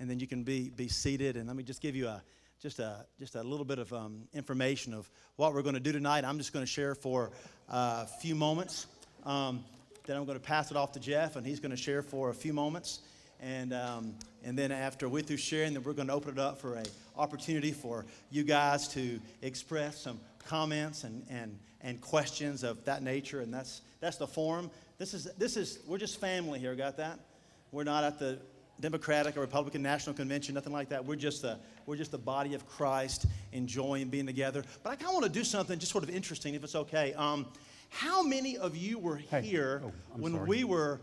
and then you can be, be seated. And let me just give you a, just a, just a little bit of um, information of what we're going to do tonight. I'm just going to share for a few moments. Um, then I'm going to pass it off to Jeff, and he's going to share for a few moments. And, um, and then after we're through sharing, then we're going to open it up for an opportunity for you guys to express some comments and, and, and questions of that nature. And that's, that's the forum. This is, this is, we're just family here, got that? We're not at the Democratic or Republican National Convention, nothing like that. We're just the, we're just the body of Christ enjoying being together. But I kind of want to do something just sort of interesting, if it's okay. Um, how many of you were Hey. here Oh, when sorry. we were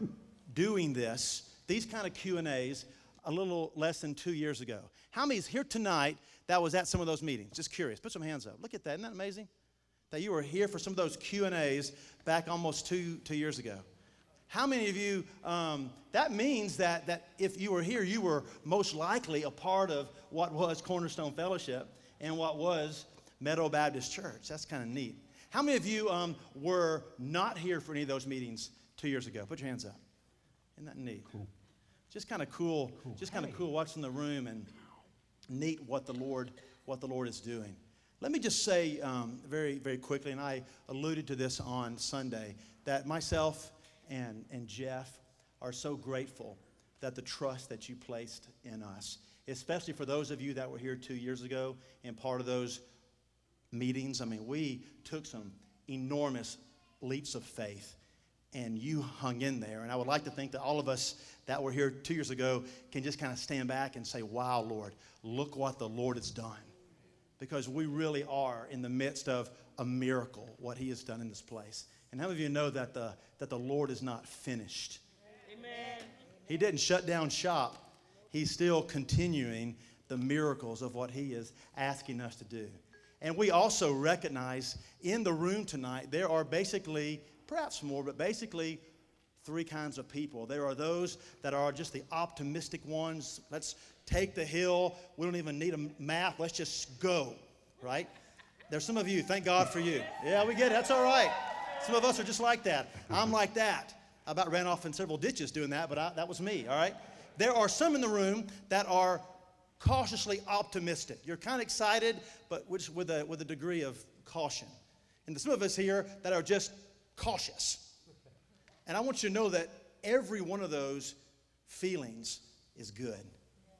doing this, these kind of Q&As, a little less than two years ago? How many is here tonight that was at some of those meetings? Just curious. Put some hands up. Look at that. Isn't that amazing? That you were here for some of those Q&As back almost two, two years ago. How many of you, um, that means that, that if you were here, you were most likely a part of what was Cornerstone Fellowship and what was Meadow Baptist Church. That's kind of neat. How many of you um, were not here for any of those meetings two years ago? Put your hands up. Isn't that neat? Cool. Just kind of cool, just kind of cool watching the room and neat what the Lord, what the Lord is doing. Let me just say um, very, very quickly, and I alluded to this on Sunday, that myself and, and Jeff are so grateful that the trust that you placed in us, especially for those of you that were here two years ago and part of those meetings. I mean, we took some enormous leaps of faith and you hung in there. And I would like to think that all of us that were here two years ago can just kind of stand back and say, Wow, Lord, look what the Lord has done. Because we really are in the midst of a miracle, what He has done in this place. And how many of you know that the, that the Lord is not finished? Amen. He didn't shut down shop. He's still continuing the miracles of what he is asking us to do. And we also recognize in the room tonight, there are basically, perhaps more, but basically three kinds of people. There are those that are just the optimistic ones. Let's take the hill. We don't even need a map. Let's just go, right? There's some of you, thank God for you. Yeah, we get it. That's all right. Some of us are just like that. I'm like that. I about ran off in several ditches doing that, but I, that was me, all right? There are some in the room that are cautiously optimistic. You're kind of excited, but with, with, a, with a degree of caution. And there's some of us here that are just cautious. And I want you to know that every one of those feelings is good,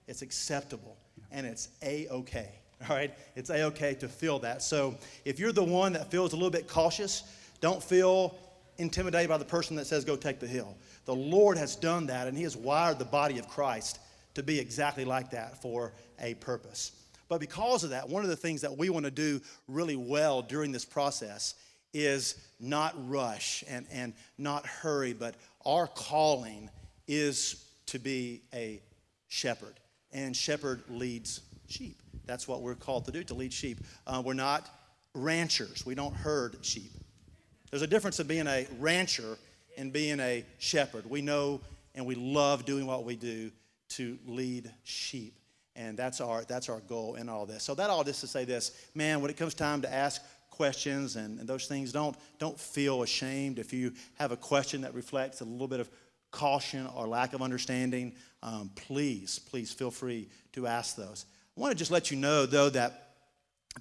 it's acceptable, and it's a okay. All right? It's a okay to feel that. So if you're the one that feels a little bit cautious, don't feel intimidated by the person that says, go take the hill. The Lord has done that, and He has wired the body of Christ to be exactly like that for a purpose. But because of that, one of the things that we want to do really well during this process is not rush and, and not hurry, but our calling is to be a shepherd. And shepherd leads sheep. That's what we're called to do, to lead sheep. Uh, we're not ranchers, we don't herd sheep. There's a difference in being a rancher and being a shepherd. We know and we love doing what we do to lead sheep. And that's our, that's our goal in all this. So, that all just to say this man, when it comes time to ask questions and, and those things, don't, don't feel ashamed if you have a question that reflects a little bit of caution or lack of understanding. Um, please, please feel free to ask those. I want to just let you know, though, that,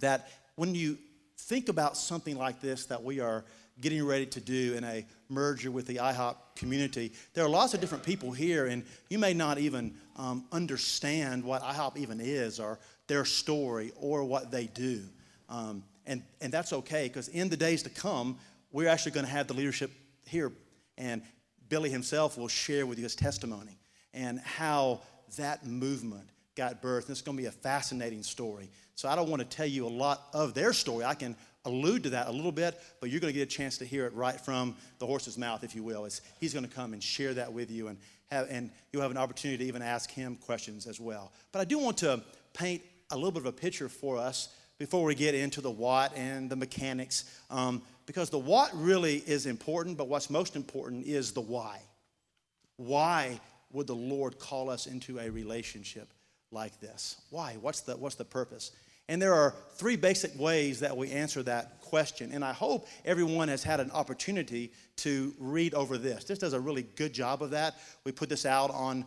that when you think about something like this that we are getting ready to do in a merger with the IHOP community, there are lots of different people here, and you may not even um, understand what IHOP even is, or their story, or what they do. Um, and, and that's okay, because in the days to come, we're actually going to have the leadership here, and Billy himself will share with you his testimony and how that movement got birthed. And it's going to be a fascinating story. So I don't want to tell you a lot of their story. I can allude to that a little bit, but you're going to get a chance to hear it right from the horse's mouth, if you will. He's going to come and share that with you, and, have, and you'll have an opportunity to even ask him questions as well. But I do want to paint a little bit of a picture for us before we get into the what and the mechanics, um, because the what really is important, but what's most important is the why. Why would the Lord call us into a relationship like this? Why? What's the, what's the purpose? And there are three basic ways that we answer that question. And I hope everyone has had an opportunity to read over this. This does a really good job of that. We put this out on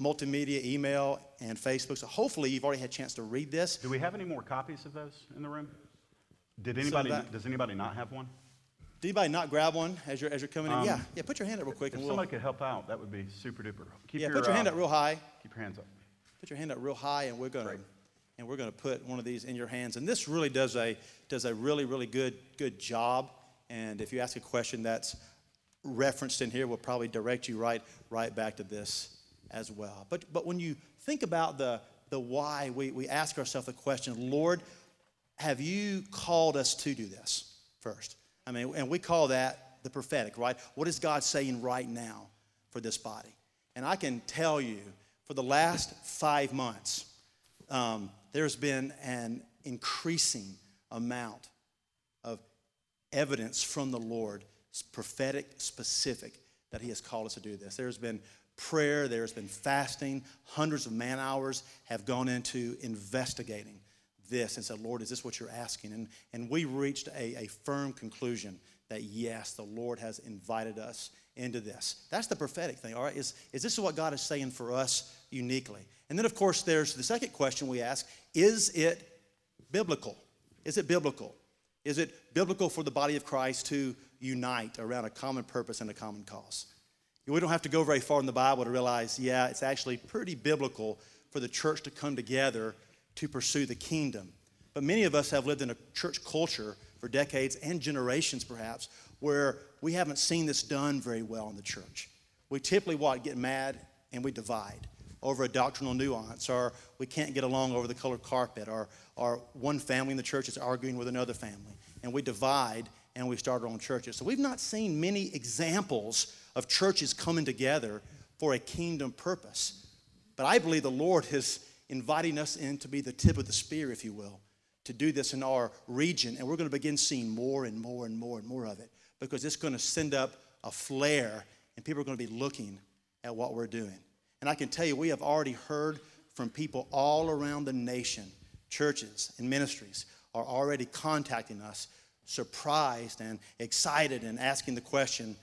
multimedia, email, and Facebook. So hopefully you've already had a chance to read this. Do we have any more copies of those in the room? Did anybody, that- does anybody not have one? Did anybody not grab one as you're, as you're coming in? Um, yeah, yeah, put your hand up real quick If and we'll. somebody could help out, that would be super duper. Keep Yeah, your, put your hand uh, up real high. Keep your hands up. Put your hand up real high, and we're gonna Great. And we're gonna put one of these in your hands. And this really does a does a really really good good job. And if you ask a question that's referenced in here, we'll probably direct you right right back to this as well. But but when you think about the the why, we we ask ourselves the question, Lord, have you called us to do this first? I mean, and we call that the prophetic, right? What is God saying right now for this body? And I can tell you, for the last five months, um, there's been an increasing amount of evidence from the Lord, prophetic, specific, that He has called us to do this. There's been prayer, there's been fasting, hundreds of man hours have gone into investigating this and said, Lord, is this what you're asking? And, and we reached a, a firm conclusion that yes, the Lord has invited us into this. That's the prophetic thing, all right? Is, is this what God is saying for us uniquely? And then, of course, there's the second question we ask is it biblical? Is it biblical? Is it biblical for the body of Christ to unite around a common purpose and a common cause? We don't have to go very far in the Bible to realize, yeah, it's actually pretty biblical for the church to come together to pursue the kingdom. But many of us have lived in a church culture for decades and generations, perhaps, where we haven't seen this done very well in the church. We typically what get mad and we divide over a doctrinal nuance, or we can't get along over the colored carpet, or, or one family in the church is arguing with another family, and we divide and we start our own churches. So we've not seen many examples of churches coming together for a kingdom purpose. But I believe the Lord is inviting us in to be the tip of the spear, if you will, to do this in our region. And we're going to begin seeing more and more and more and more of it because it's going to send up a flare and people are going to be looking at what we're doing. And I can tell you, we have already heard from people all around the nation, churches and ministries are already contacting us, surprised and excited and asking the question,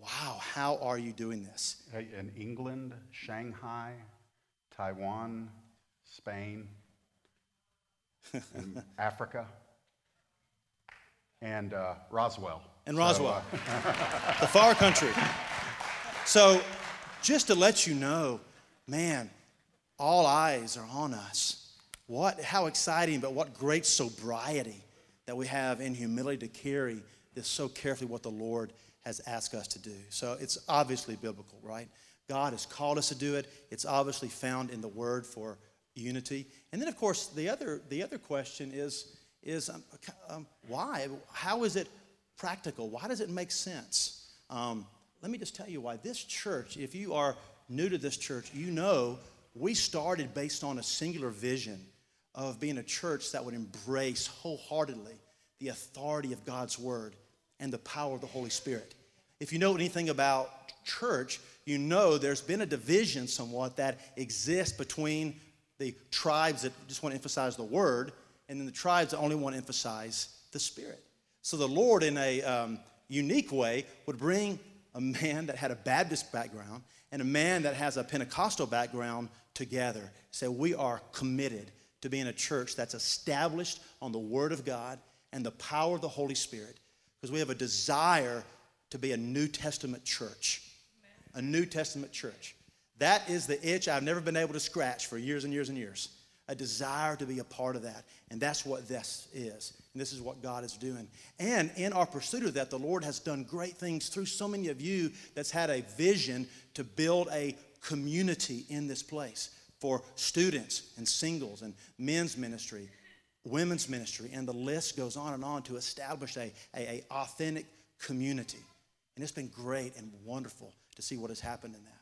wow, how are you doing this? In England, Shanghai, Taiwan, Spain, and Africa, and uh, Roswell. And So, Roswell. uh, the far country. So, just to let you know, man, all eyes are on us. What, how exciting, but what great sobriety that we have in humility to carry this so carefully what the Lord has asked us to do. So, it's obviously biblical, right? God has called us to do it. It's obviously found in the Word for unity. And then, of course, the other, the other question is, is um, um, why? How is it practical? Why does it make sense? Um, let me just tell you why. This church, if you are new to this church, you know we started based on a singular vision of being a church that would embrace wholeheartedly the authority of God's Word and the power of the Holy Spirit. If you know anything about church, you know there's been a division somewhat that exists between the tribes that just want to emphasize the Word and then the tribes that only want to emphasize the Spirit. So the Lord, in a um, unique way, would bring a man that had a Baptist background and a man that has a Pentecostal background together. Say, we are committed to being a church that's established on the Word of God and the power of the Holy Spirit because we have a desire to be a New Testament church. A New Testament church. That is the itch I've never been able to scratch for years and years and years. A desire to be a part of that. And that's what this is. And this is what God is doing. And in our pursuit of that, the Lord has done great things through so many of you that's had a vision to build a community in this place for students and singles and men's ministry, women's ministry, and the list goes on and on to establish a, a, a authentic community. And it's been great and wonderful to see what has happened in that.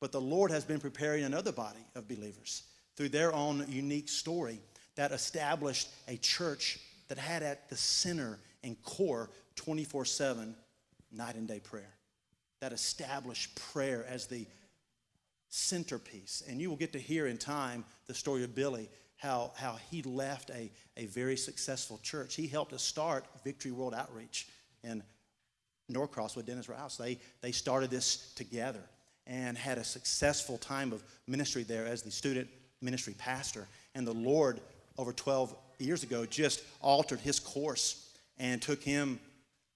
But the Lord has been preparing another body of believers through their own unique story that established a church that had at the center and core 24 7 night and day prayer. That established prayer as the centerpiece. And you will get to hear in time the story of Billy, how, how he left a, a very successful church. He helped us start Victory World Outreach in Norcross with Dennis Rouse. They, they started this together. and had a successful time of ministry there as the student ministry pastor. And the Lord, over 12 years ago, just altered his course and took him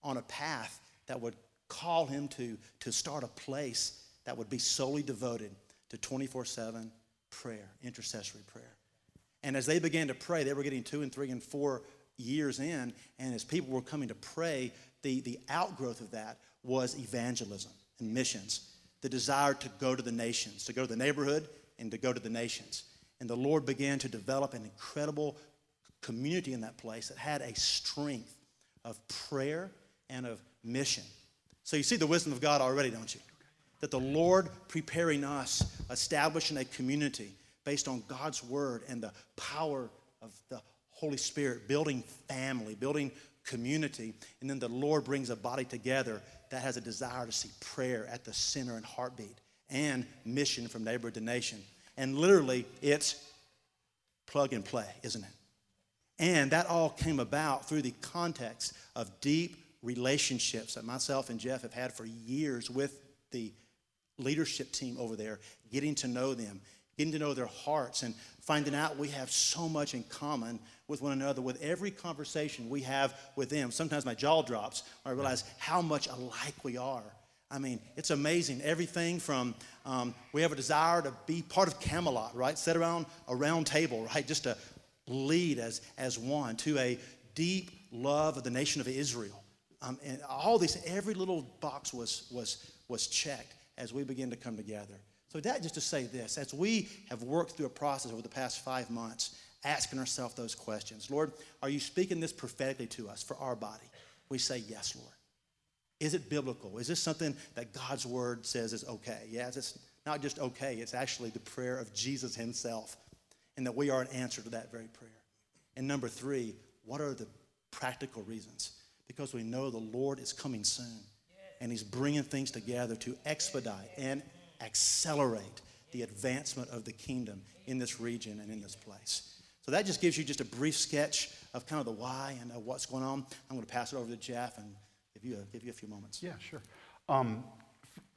on a path that would call him to, to start a place that would be solely devoted to 24 7 prayer, intercessory prayer. And as they began to pray, they were getting two and three and four years in, and as people were coming to pray, the, the outgrowth of that was evangelism and missions, the desire to go to the nations, to go to the neighborhood and to go to the nations. And the Lord began to develop an incredible community in that place that had a strength of prayer and of mission. So you see the wisdom of God already, don't you? That the Lord preparing us, establishing a community based on God's word and the power of the Holy Spirit, building family, building community, and then the Lord brings a body together that has a desire to see prayer at the center and heartbeat and mission from neighborhood to nation. And literally, it's plug and play, isn't it? And that all came about through the context of deep relationships that myself and Jeff have had for years with the leadership team over there, getting to know them, getting to know their hearts, and finding out we have so much in common with one another. With every conversation we have with them, sometimes my jaw drops when I realize how much alike we are. I mean, it's amazing. Everything from um, we have a desire to be part of Camelot, right? Sit around a round table, right? Just to lead as, as one, to a deep love of the nation of Israel. Um, and all these, every little box was, was, was checked as we begin to come together. So, that just to say this as we have worked through a process over the past five months, asking ourselves those questions Lord, are you speaking this prophetically to us for our body? We say, Yes, Lord. Is it biblical? Is this something that God's word says is okay? Yes, it's not just okay, it's actually the prayer of Jesus himself, and that we are an answer to that very prayer. And number three, what are the practical reasons? Because we know the Lord is coming soon, and he's bringing things together to expedite and accelerate the advancement of the kingdom in this region and in this place. So that just gives you just a brief sketch of kind of the why and of what's going on. I'm going to pass it over to Jeff and give you a, give you a few moments. Yeah, sure. Um,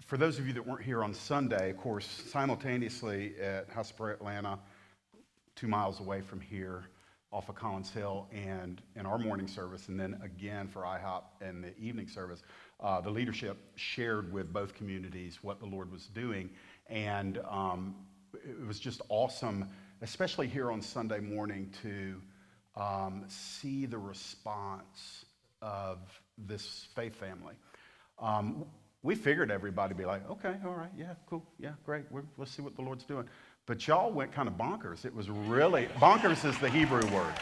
for those of you that weren't here on Sunday, of course, simultaneously at House of Prayer Atlanta, two miles away from here, off of Collins Hill, and in our morning service, and then again for IHOP and the evening service, uh, the leadership shared with both communities what the Lord was doing, and um, it was just awesome, especially here on Sunday morning, to um, see the response of this faith family. Um, we figured everybody would be like, okay, all right, yeah, cool, yeah, great, We're, let's see what the Lord's doing. But y'all went kind of bonkers. It was really, bonkers is the Hebrew word.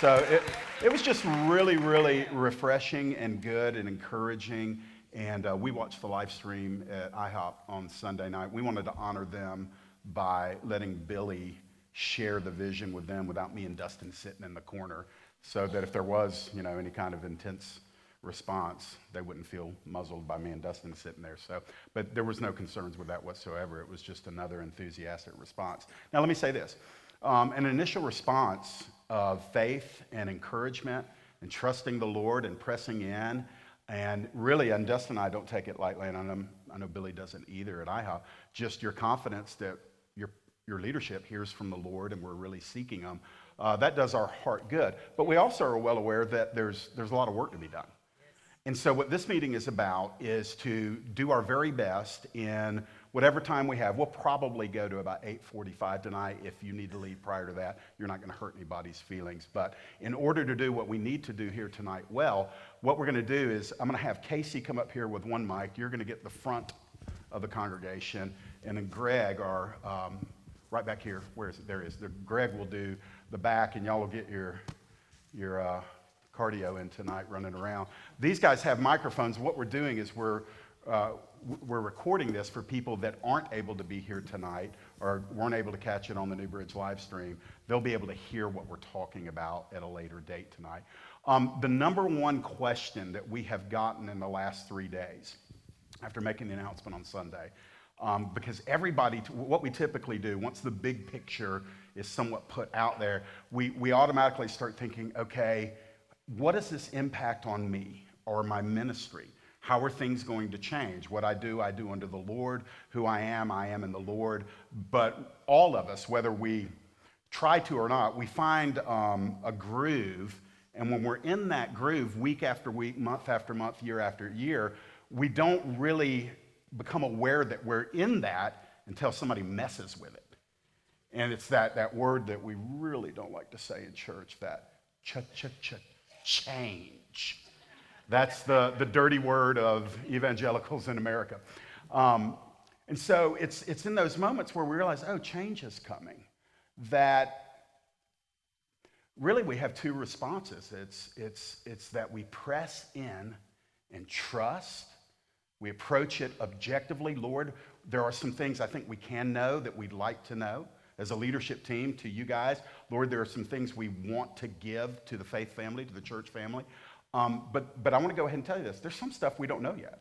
So it, it was just really, really refreshing and good and encouraging. And uh, we watched the live stream at IHOP on Sunday night. We wanted to honor them by letting Billy share the vision with them without me and Dustin sitting in the corner so that if there was, you know, any kind of intense response, they wouldn't feel muzzled by me and Dustin sitting there. So, but there was no concerns with that whatsoever. It was just another enthusiastic response. Now, let me say this: um, an initial response of faith and encouragement and trusting the Lord and pressing in. And really, and Dustin and I don't take it lightly, and I know, I know Billy doesn't either at IHOP, just your confidence that your, your leadership hears from the Lord and we're really seeking Him. Uh, that does our heart good. But we also are well aware that there's, there's a lot of work to be done. And so, what this meeting is about is to do our very best in whatever time we have. We'll probably go to about 8:45 tonight. If you need to leave prior to that, you're not going to hurt anybody's feelings. But in order to do what we need to do here tonight well, what we're going to do is I'm going to have Casey come up here with one mic. You're going to get the front of the congregation, and then Greg, our um, right back here, where is it? There is. The, Greg will do the back, and y'all will get your your uh, cardio in tonight running around. These guys have microphones. What we're doing is we're, uh, we're recording this for people that aren't able to be here tonight or weren't able to catch it on the New Bridge live stream. They'll be able to hear what we're talking about at a later date tonight. Um, the number one question that we have gotten in the last three days after making the announcement on Sunday, um, because everybody, what we typically do, once the big picture is somewhat put out there, we, we automatically start thinking, okay, what does this impact on me or my ministry? How are things going to change? What I do, I do under the Lord. Who I am, I am in the Lord. But all of us, whether we try to or not, we find um, a groove. And when we're in that groove week after week, month after month, year after year, we don't really become aware that we're in that until somebody messes with it. And it's that, that word that we really don't like to say in church, that ch ch ch change. That's the, the dirty word of evangelicals in America. Um, and so it's, it's in those moments where we realize, oh, change is coming. That really we have two responses it's, it's, it's that we press in and trust. We approach it objectively. Lord, there are some things I think we can know that we'd like to know as a leadership team to you guys. Lord, there are some things we want to give to the faith family, to the church family. Um, but, but I want to go ahead and tell you this there's some stuff we don't know yet.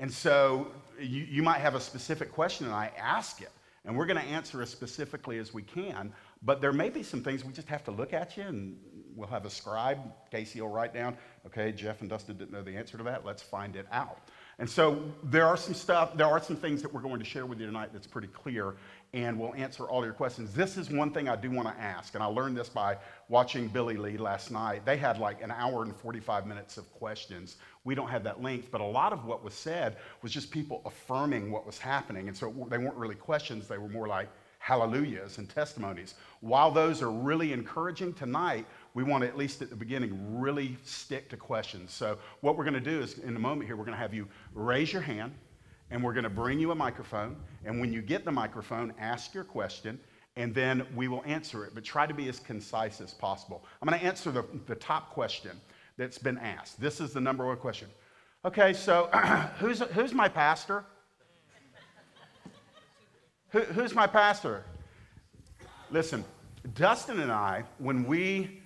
And so you, you might have a specific question, and I ask it, and we're going to answer as specifically as we can. But there may be some things we just have to look at you, and we'll have a scribe. Casey will write down, okay, Jeff and Dustin didn't know the answer to that. Let's find it out. And so there are some stuff, there are some things that we're going to share with you tonight that's pretty clear and we'll answer all your questions. This is one thing I do want to ask, and I learned this by watching Billy Lee last night. They had like an hour and 45 minutes of questions. We don't have that length, but a lot of what was said was just people affirming what was happening. And so they weren't really questions, they were more like hallelujahs and testimonies. While those are really encouraging tonight, we want to, at least at the beginning, really stick to questions. So, what we're going to do is, in a moment here, we're going to have you raise your hand and we're going to bring you a microphone. And when you get the microphone, ask your question, and then we will answer it. But try to be as concise as possible. I'm going to answer the, the top question that's been asked. This is the number one question. Okay, so who's, who's my pastor? Who, who's my pastor? Listen, Dustin and I, when we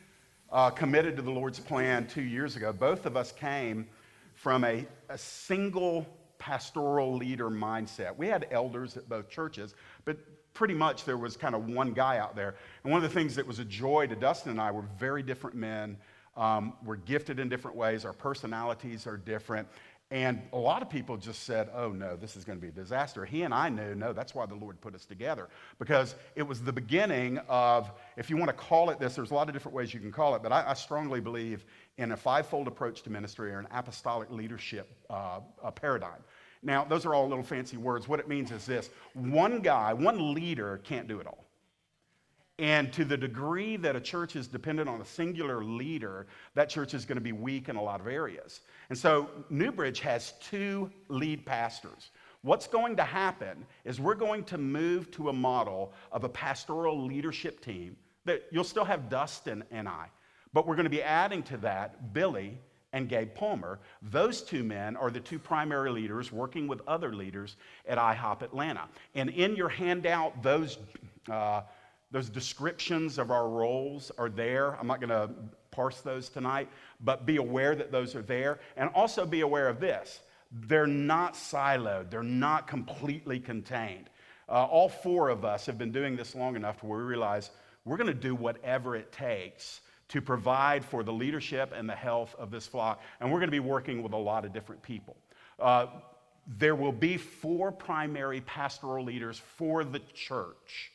uh, committed to the Lord's plan two years ago, both of us came from a, a single pastoral leader mindset. We had elders at both churches, but pretty much there was kind of one guy out there. And one of the things that was a joy to Dustin and I were very different men. Um, we're gifted in different ways, our personalities are different. And a lot of people just said, oh no, this is going to be a disaster. He and I knew, no, that's why the Lord put us together. Because it was the beginning of, if you want to call it this, there's a lot of different ways you can call it, but I, I strongly believe in a fivefold approach to ministry or an apostolic leadership uh, paradigm. Now, those are all little fancy words. What it means is this one guy, one leader can't do it all. And to the degree that a church is dependent on a singular leader, that church is going to be weak in a lot of areas. And so Newbridge has two lead pastors. What's going to happen is we're going to move to a model of a pastoral leadership team that you'll still have Dustin and I, but we're going to be adding to that Billy and Gabe Palmer. Those two men are the two primary leaders working with other leaders at IHOP Atlanta. And in your handout, those, uh, those descriptions of our roles are there. I'm not going to parse those tonight, but be aware that those are there. And also be aware of this they're not siloed, they're not completely contained. Uh, all four of us have been doing this long enough to where we realize we're going to do whatever it takes to provide for the leadership and the health of this flock. And we're going to be working with a lot of different people. Uh, there will be four primary pastoral leaders for the church,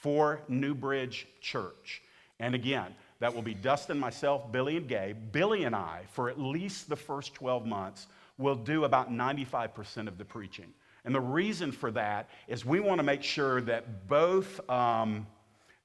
for Newbridge Church. And again, that will be Dustin, myself, Billy, and Gabe. Billy and I, for at least the first 12 months, will do about 95% of the preaching. And the reason for that is we want to make sure that both um,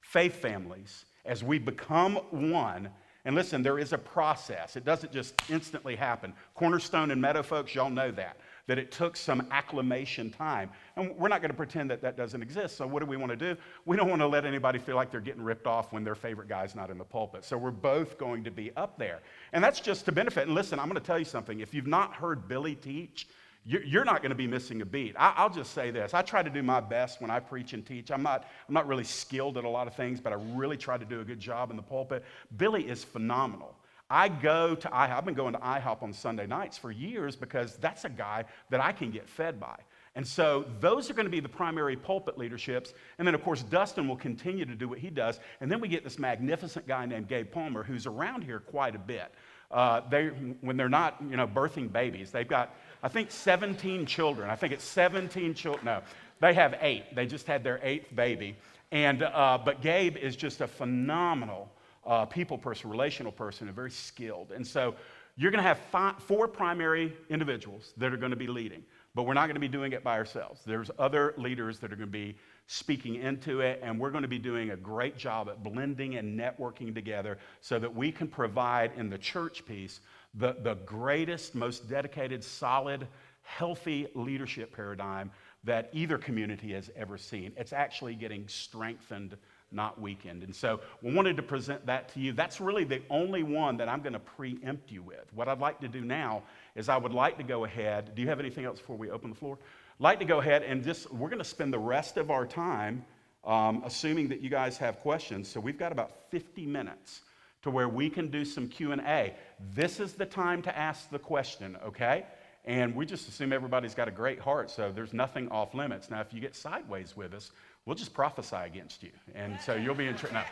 faith families as we become one. And listen, there is a process. It doesn't just instantly happen. Cornerstone and Meadow folks, y'all know that, that it took some acclimation time. And we're not going to pretend that that doesn't exist. So, what do we want to do? We don't want to let anybody feel like they're getting ripped off when their favorite guy's not in the pulpit. So, we're both going to be up there. And that's just to benefit. And listen, I'm going to tell you something. If you've not heard Billy teach, you're not going to be missing a beat. I'll just say this. I try to do my best when I preach and teach. I'm not, I'm not really skilled at a lot of things, but I really try to do a good job in the pulpit. Billy is phenomenal. I go to IHOP. I've been going to IHOP on Sunday nights for years because that's a guy that I can get fed by. And so those are going to be the primary pulpit leaderships. And then, of course, Dustin will continue to do what he does. And then we get this magnificent guy named Gabe Palmer who's around here quite a bit. Uh, they, when they're not, you know, birthing babies, they've got, I think, 17 children. I think it's 17 children. No, they have eight. They just had their eighth baby. And, uh, but Gabe is just a phenomenal uh, people person, relational person, and very skilled. And so you're going to have five, four primary individuals that are going to be leading, but we're not going to be doing it by ourselves. There's other leaders that are going to be speaking into it, and we're going to be doing a great job at blending and networking together so that we can provide in the church piece the, the greatest, most dedicated, solid, healthy leadership paradigm that either community has ever seen. It's actually getting strengthened not weakened. And so we wanted to present that to you. That's really the only one that I'm going to preempt you with. What I'd like to do now is I would like to go ahead. Do you have anything else before we open the floor? Like to go ahead and just, we're going to spend the rest of our time um, assuming that you guys have questions. So we've got about 50 minutes to where we can do some Q&A. This is the time to ask the question, okay? And we just assume everybody's got a great heart, so there's nothing off limits. Now, if you get sideways with us, we'll just prophesy against you. And so you'll be in church. Now,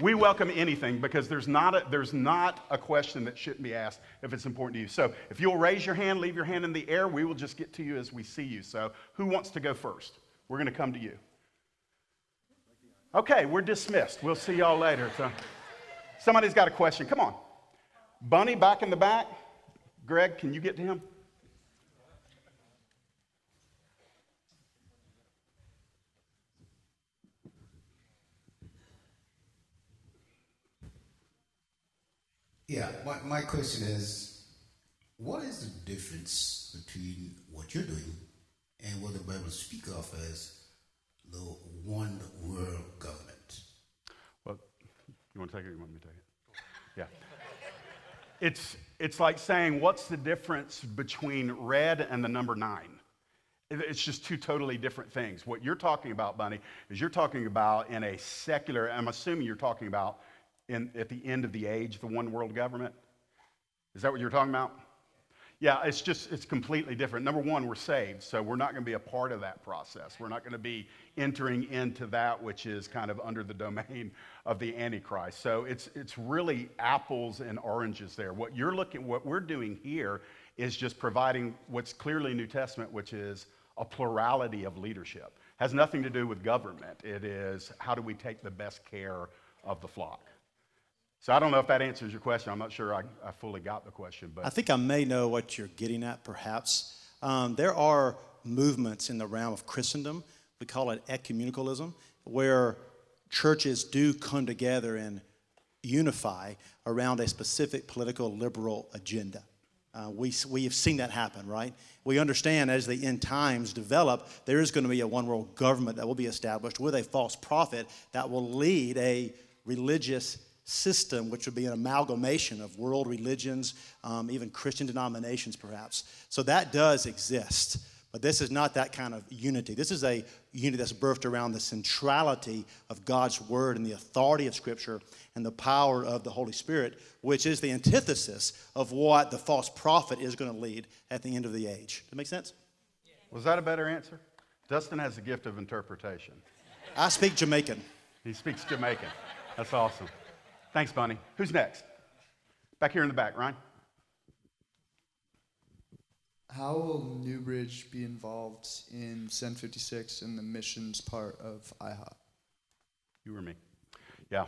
we welcome anything because there's not, a, there's not a question that shouldn't be asked if it's important to you. So if you'll raise your hand, leave your hand in the air, we will just get to you as we see you. So who wants to go first? We're going to come to you. Okay, we're dismissed. We'll see y'all later. So somebody's got a question. Come on. Bunny back in the back. Greg, can you get to him? Yeah, my, my question is what is the difference between what you're doing and what the Bible speaks of as the one world government? Well, you want to take it or you want me to take it? Yeah. It's, it's like saying, what's the difference between red and the number nine? It's just two totally different things. What you're talking about, Bunny, is you're talking about in a secular, I'm assuming you're talking about in, at the end of the age, the one world government? Is that what you're talking about? Yeah, it's just, it's completely different. Number one, we're saved, so we're not going to be a part of that process. We're not going to be entering into that which is kind of under the domain of the Antichrist. So it's, it's really apples and oranges there. What you're looking, what we're doing here is just providing what's clearly New Testament, which is a plurality of leadership. Has nothing to do with government. It is how do we take the best care of the flock. So I don't know if that answers your question. I'm not sure I, I fully got the question, but I think I may know what you're getting at, perhaps. Um, there are movements in the realm of Christendom. We call it ecumenicalism, where churches do come together and unify around a specific political liberal agenda. Uh, we, we have seen that happen, right? We understand as the end times develop, there is going to be a one world government that will be established with a false prophet that will lead a religious system, which would be an amalgamation of world religions, um, even Christian denominations, perhaps. So that does exist. But this is not that kind of unity. This is a unity that's birthed around the centrality of God's word and the authority of Scripture and the power of the Holy Spirit, which is the antithesis of what the false prophet is going to lead at the end of the age. Does that make sense? Was that a better answer? Dustin has the gift of interpretation. I speak Jamaican. He speaks Jamaican. That's awesome. Thanks, Bunny. Who's next? Back here in the back, Ryan. How will Newbridge be involved in Send 56 and the missions part of IHOP? You or me? Yeah.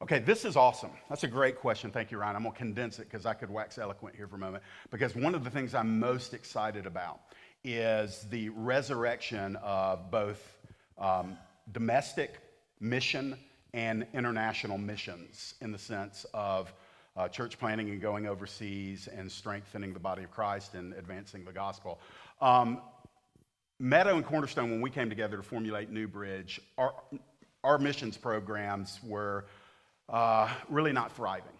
Okay, this is awesome. That's a great question. Thank you, Ryan. I'm going to condense it because I could wax eloquent here for a moment. Because one of the things I'm most excited about is the resurrection of both um, domestic mission and international missions in the sense of uh, church planting and going overseas and strengthening the body of Christ and advancing the gospel. Um, Meadow and Cornerstone, when we came together to formulate New Bridge, our, our missions programs were uh, really not thriving.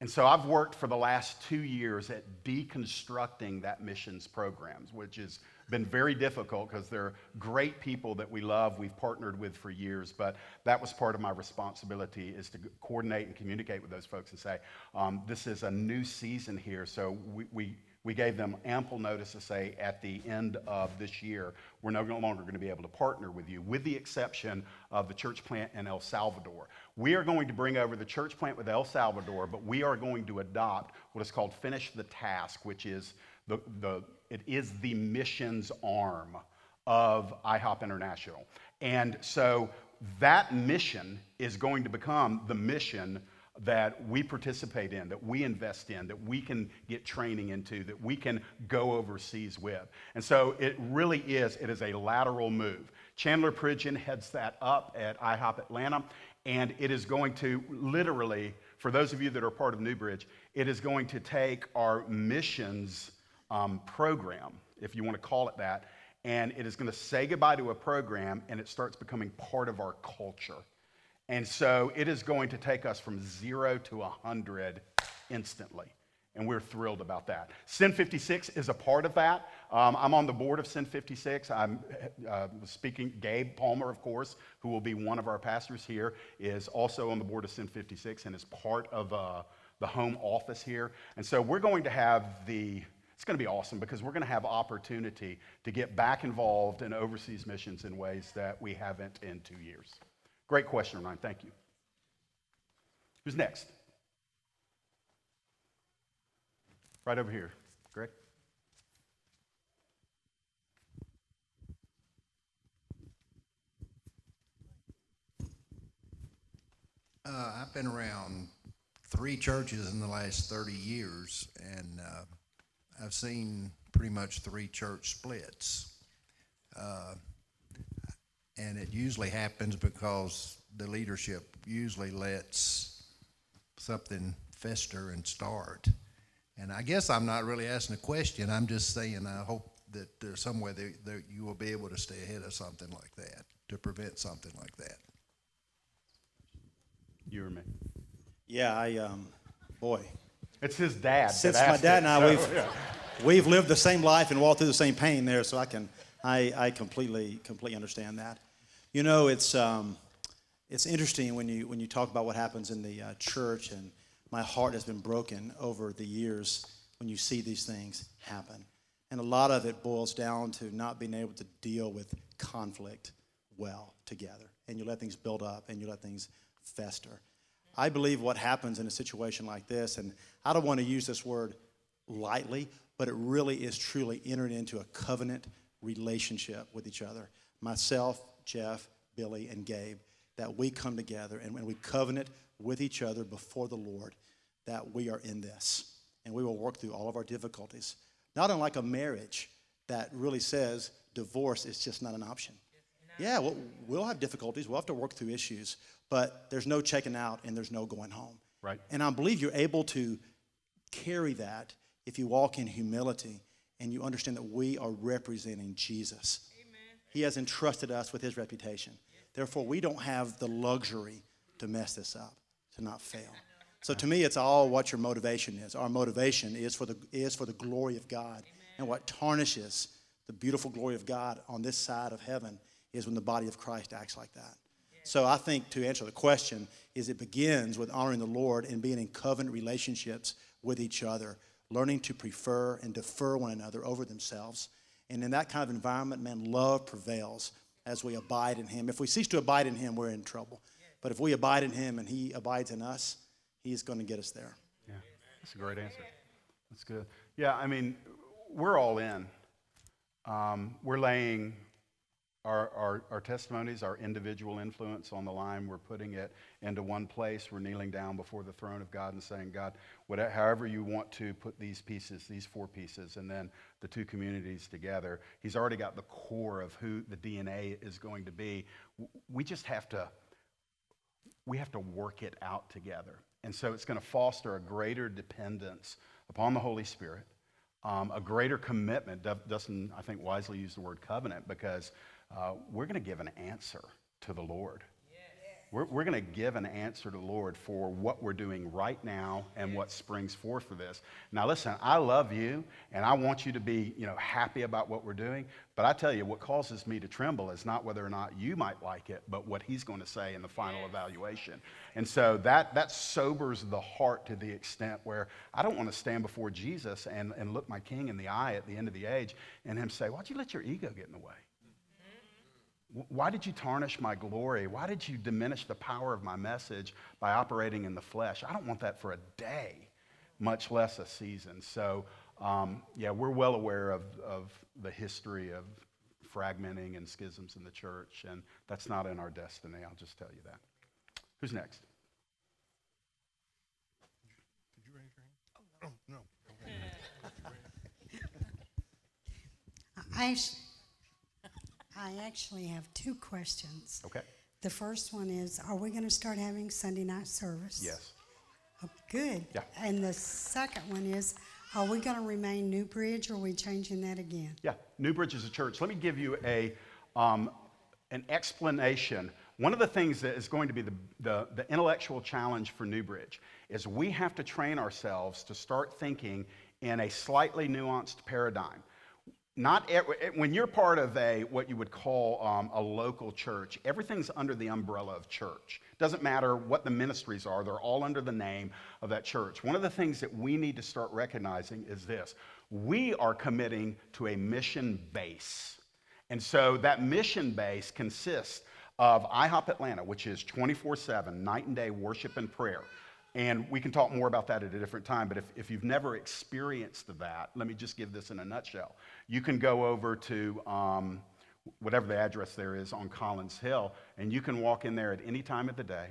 And so I've worked for the last two years at deconstructing that missions programs, which is been very difficult because they're great people that we love, we've partnered with for years, but that was part of my responsibility is to coordinate and communicate with those folks and say, um, this is a new season here, so we, we, We gave them ample notice to say at the end of this year, we're no longer going to be able to partner with you, with the exception of the church plant in El Salvador. We are going to bring over the church plant with El Salvador, but we are going to adopt what is called Finish the Task, which is the, the, it is the missions arm of IHOP International. And so that mission is going to become the mission that we participate in, that we invest in, that we can get training into, that we can go overseas with. And so it really is, it is a lateral move. Chandler Pridgeon heads that up at IHOP Atlanta, and it is going to literally, for those of you that are part of Newbridge, it is going to take our missions um, program, if you want to call it that, and it is going to say goodbye to a program and it starts becoming part of our culture. And so it is going to take us from zero to 100 instantly. And we're thrilled about that. Send 56 is a part of that. Um, I'm on the board of Send 56. I'm uh, speaking, Gabe Palmer, of course, who will be one of our pastors here, is also on the board of Send 56 and is part of uh, the home office here. And so we're going to have the it's going to be awesome because we're going to have opportunity to get back involved in overseas missions in ways that we haven't in two years. Great question, Ryan. Thank you. Who's next? Right over here. Greg? Uh, I've been around three churches in the last 30 years, and uh, I've seen pretty much three church splits. Uh, and it usually happens because the leadership usually lets something fester and start. And I guess I'm not really asking a question. I'm just saying I hope that there's some way that, that you will be able to stay ahead of something like that to prevent something like that. You or me? Yeah, I, um, boy. It's his dad. Since my dad and I, so, we've, yeah. we've lived the same life and walked through the same pain there, so I can, I, I completely, completely understand that. You know, it's, um, it's interesting when you, when you talk about what happens in the uh, church, and my heart has been broken over the years when you see these things happen. And a lot of it boils down to not being able to deal with conflict well together. And you let things build up and you let things fester. I believe what happens in a situation like this, and I don't want to use this word lightly, but it really is truly entered into a covenant relationship with each other. Myself, Jeff, Billy, and Gabe, that we come together and, and we covenant with each other before the Lord that we are in this and we will work through all of our difficulties. Not unlike a marriage that really says divorce is just not an option. Yeah, we'll, we'll have difficulties, we'll have to work through issues, but there's no checking out and there's no going home. Right. And I believe you're able to carry that if you walk in humility and you understand that we are representing Jesus. He has entrusted us with his reputation. Therefore, we don't have the luxury to mess this up, to not fail. So to me, it's all what your motivation is. Our motivation is for the, is for the glory of God. And what tarnishes the beautiful glory of God on this side of heaven is when the body of Christ acts like that. So I think to answer the question is it begins with honoring the Lord and being in covenant relationships with each other, learning to prefer and defer one another over themselves and in that kind of environment, man, love prevails as we abide in Him. If we cease to abide in Him, we're in trouble. But if we abide in Him and He abides in us, He's going to get us there. Yeah, that's a great answer. That's good. Yeah, I mean, we're all in. Um, we're laying our, our, our, testimonies, our individual influence on the line. We're putting it into one place. We're kneeling down before the throne of God and saying, God, whatever, however you want to put these pieces, these four pieces, and then the two communities together, He's already got the core of who the DNA is going to be. We just have to, we have to work it out together. And so it's going to foster a greater dependence upon the Holy Spirit. Um, a greater commitment. Dustin, I think, wisely used the word covenant because uh, we're going to give an answer to the Lord. We're, we're going to give an answer to the Lord for what we're doing right now and what springs forth for this. Now, listen, I love you and I want you to be, you know, happy about what we're doing. But I tell you, what causes me to tremble is not whether or not you might like it, but what he's going to say in the final evaluation. And so that, that sobers the heart to the extent where I don't want to stand before Jesus and, and look my king in the eye at the end of the age and him say, Why'd you let your ego get in the way? Why did you tarnish my glory? Why did you diminish the power of my message by operating in the flesh? I don't want that for a day, much less a season. So, um, yeah, we're well aware of, of the history of fragmenting and schisms in the church, and that's not in our destiny. I'll just tell you that. Who's next? Did you raise your hand? Oh, no. I, actu- I actually have two questions. Okay. The first one is, are we going to start having Sunday night service? Yes. Oh, good. Yeah. And the second one is, are we going to remain New Bridge or are we changing that again? Yeah, New Bridge is a church. Let me give you a, um, an explanation. One of the things that is going to be the, the, the intellectual challenge for New Bridge is we have to train ourselves to start thinking in a slightly nuanced paradigm. Not when you're part of a what you would call um, a local church, everything's under the umbrella of church. Doesn't matter what the ministries are; they're all under the name of that church. One of the things that we need to start recognizing is this: we are committing to a mission base, and so that mission base consists of IHOP Atlanta, which is 24/7, night and day worship and prayer. And we can talk more about that at a different time, but if, if you've never experienced that, let me just give this in a nutshell. You can go over to um, whatever the address there is on Collins Hill, and you can walk in there at any time of the day,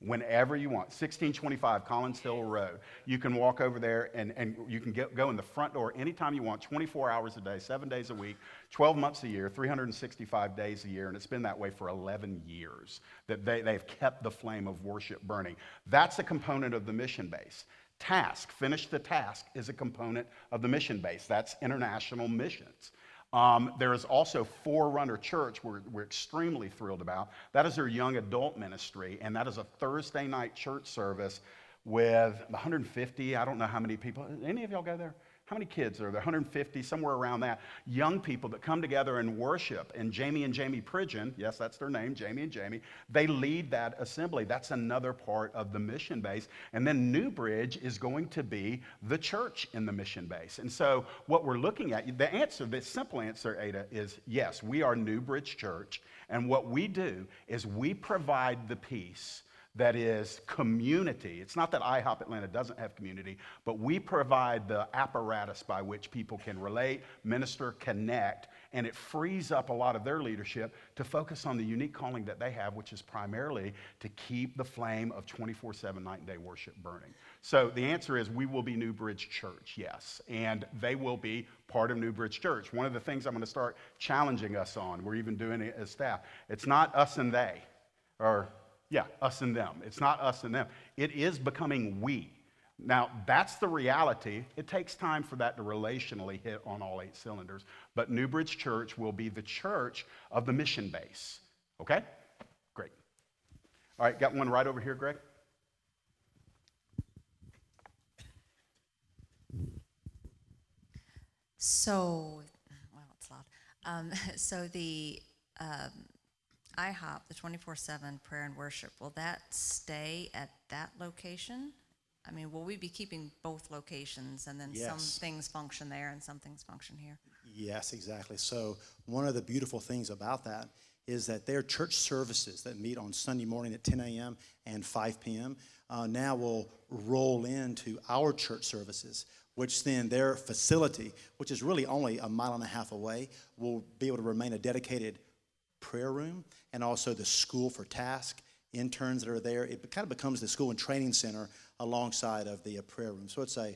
whenever you want. 1625 Collins Hill Road. You can walk over there and, and you can get, go in the front door anytime you want, 24 hours a day, seven days a week, 12 months a year, 365 days a year, and it's been that way for 11 years that they, they've kept the flame of worship burning. That's a component of the mission base. Task, finish the task, is a component of the mission base. That's international missions. Um, there is also Forerunner Church, we're, we're extremely thrilled about. That is their young adult ministry, and that is a Thursday night church service with 150, I don't know how many people. Any of y'all go there? How many kids are there? 150, somewhere around that. Young people that come together and worship. And Jamie and Jamie Pridgeon, yes, that's their name, Jamie and Jamie, they lead that assembly. That's another part of the mission base. And then New Bridge is going to be the church in the mission base. And so what we're looking at, the answer, the simple answer, Ada, is yes, we are New Bridge Church. And what we do is we provide the peace that is community. It's not that IHOP Atlanta doesn't have community, but we provide the apparatus by which people can relate, minister, connect, and it frees up a lot of their leadership to focus on the unique calling that they have, which is primarily to keep the flame of 24 7 night and day worship burning. So the answer is we will be New Bridge Church, yes, and they will be part of New Bridge Church. One of the things I'm going to start challenging us on, we're even doing it as staff, it's not us and they, or yeah, us and them. It's not us and them. It is becoming we. Now, that's the reality. It takes time for that to relationally hit on all eight cylinders. But New Bridge Church will be the church of the mission base. Okay? Great. All right, got one right over here, Greg? So, well, it's loud. Um, so the um, IHOP, the 24/7 prayer and worship, will that stay at that location? I mean, will we be keeping both locations, and then some things function there and some things function here? Yes, exactly. So, one of the beautiful things about that is that their church services that meet on Sunday morning at 10 a.m. and 5 p.m. Uh, now will roll into our church services, which then their facility, which is really only a mile and a half away, will be able to remain a dedicated prayer room and also the school for task interns that are there. It kind of becomes the school and training center alongside of the uh, prayer room. So it's a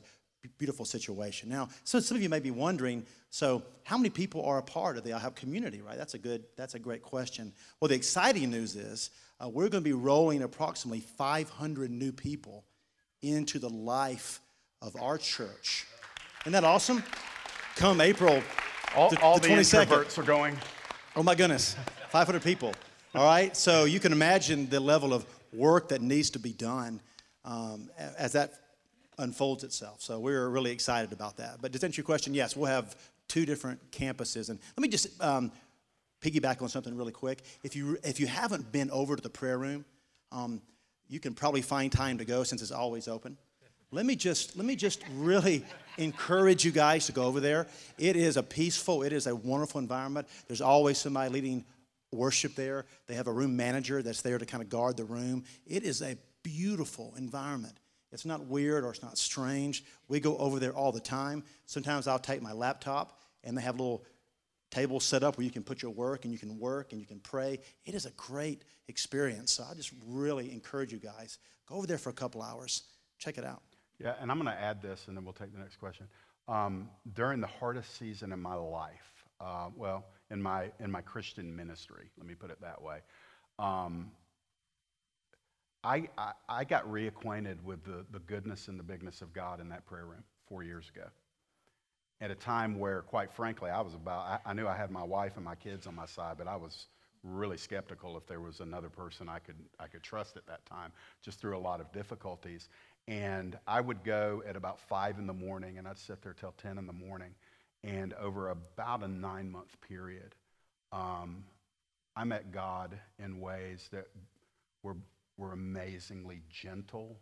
beautiful situation. Now, so some of you may be wondering, so how many people are a part of the IHOP community, right? That's a good, that's a great question. Well, the exciting news is uh, we're going to be rolling approximately 500 new people into the life of our church. Isn't that awesome? Come April All, the, all the the 22nd. introverts are going. Oh my goodness, 500 people. All right, so you can imagine the level of work that needs to be done um, as that unfolds itself. So we're really excited about that. But to answer your question, yes, we'll have two different campuses. And let me just um, piggyback on something really quick. If you if you haven't been over to the prayer room, um, you can probably find time to go since it's always open. Let me just let me just really encourage you guys to go over there. It is a peaceful, it is a wonderful environment. There's always somebody leading worship there. They have a room manager that's there to kind of guard the room. It is a beautiful environment. It's not weird or it's not strange. We go over there all the time. Sometimes I'll take my laptop and they have a little tables set up where you can put your work and you can work and you can pray. It is a great experience. So I just really encourage you guys go over there for a couple hours. Check it out. Yeah, and I'm going to add this, and then we'll take the next question. Um, during the hardest season in my life, uh, well, in my in my Christian ministry, let me put it that way, um, I, I I got reacquainted with the the goodness and the bigness of God in that prayer room four years ago. At a time where, quite frankly, I was about I, I knew I had my wife and my kids on my side, but I was really skeptical if there was another person I could I could trust at that time, just through a lot of difficulties. And I would go at about five in the morning, and I'd sit there till ten in the morning. And over about a nine month period, um, I met God in ways that were were amazingly gentle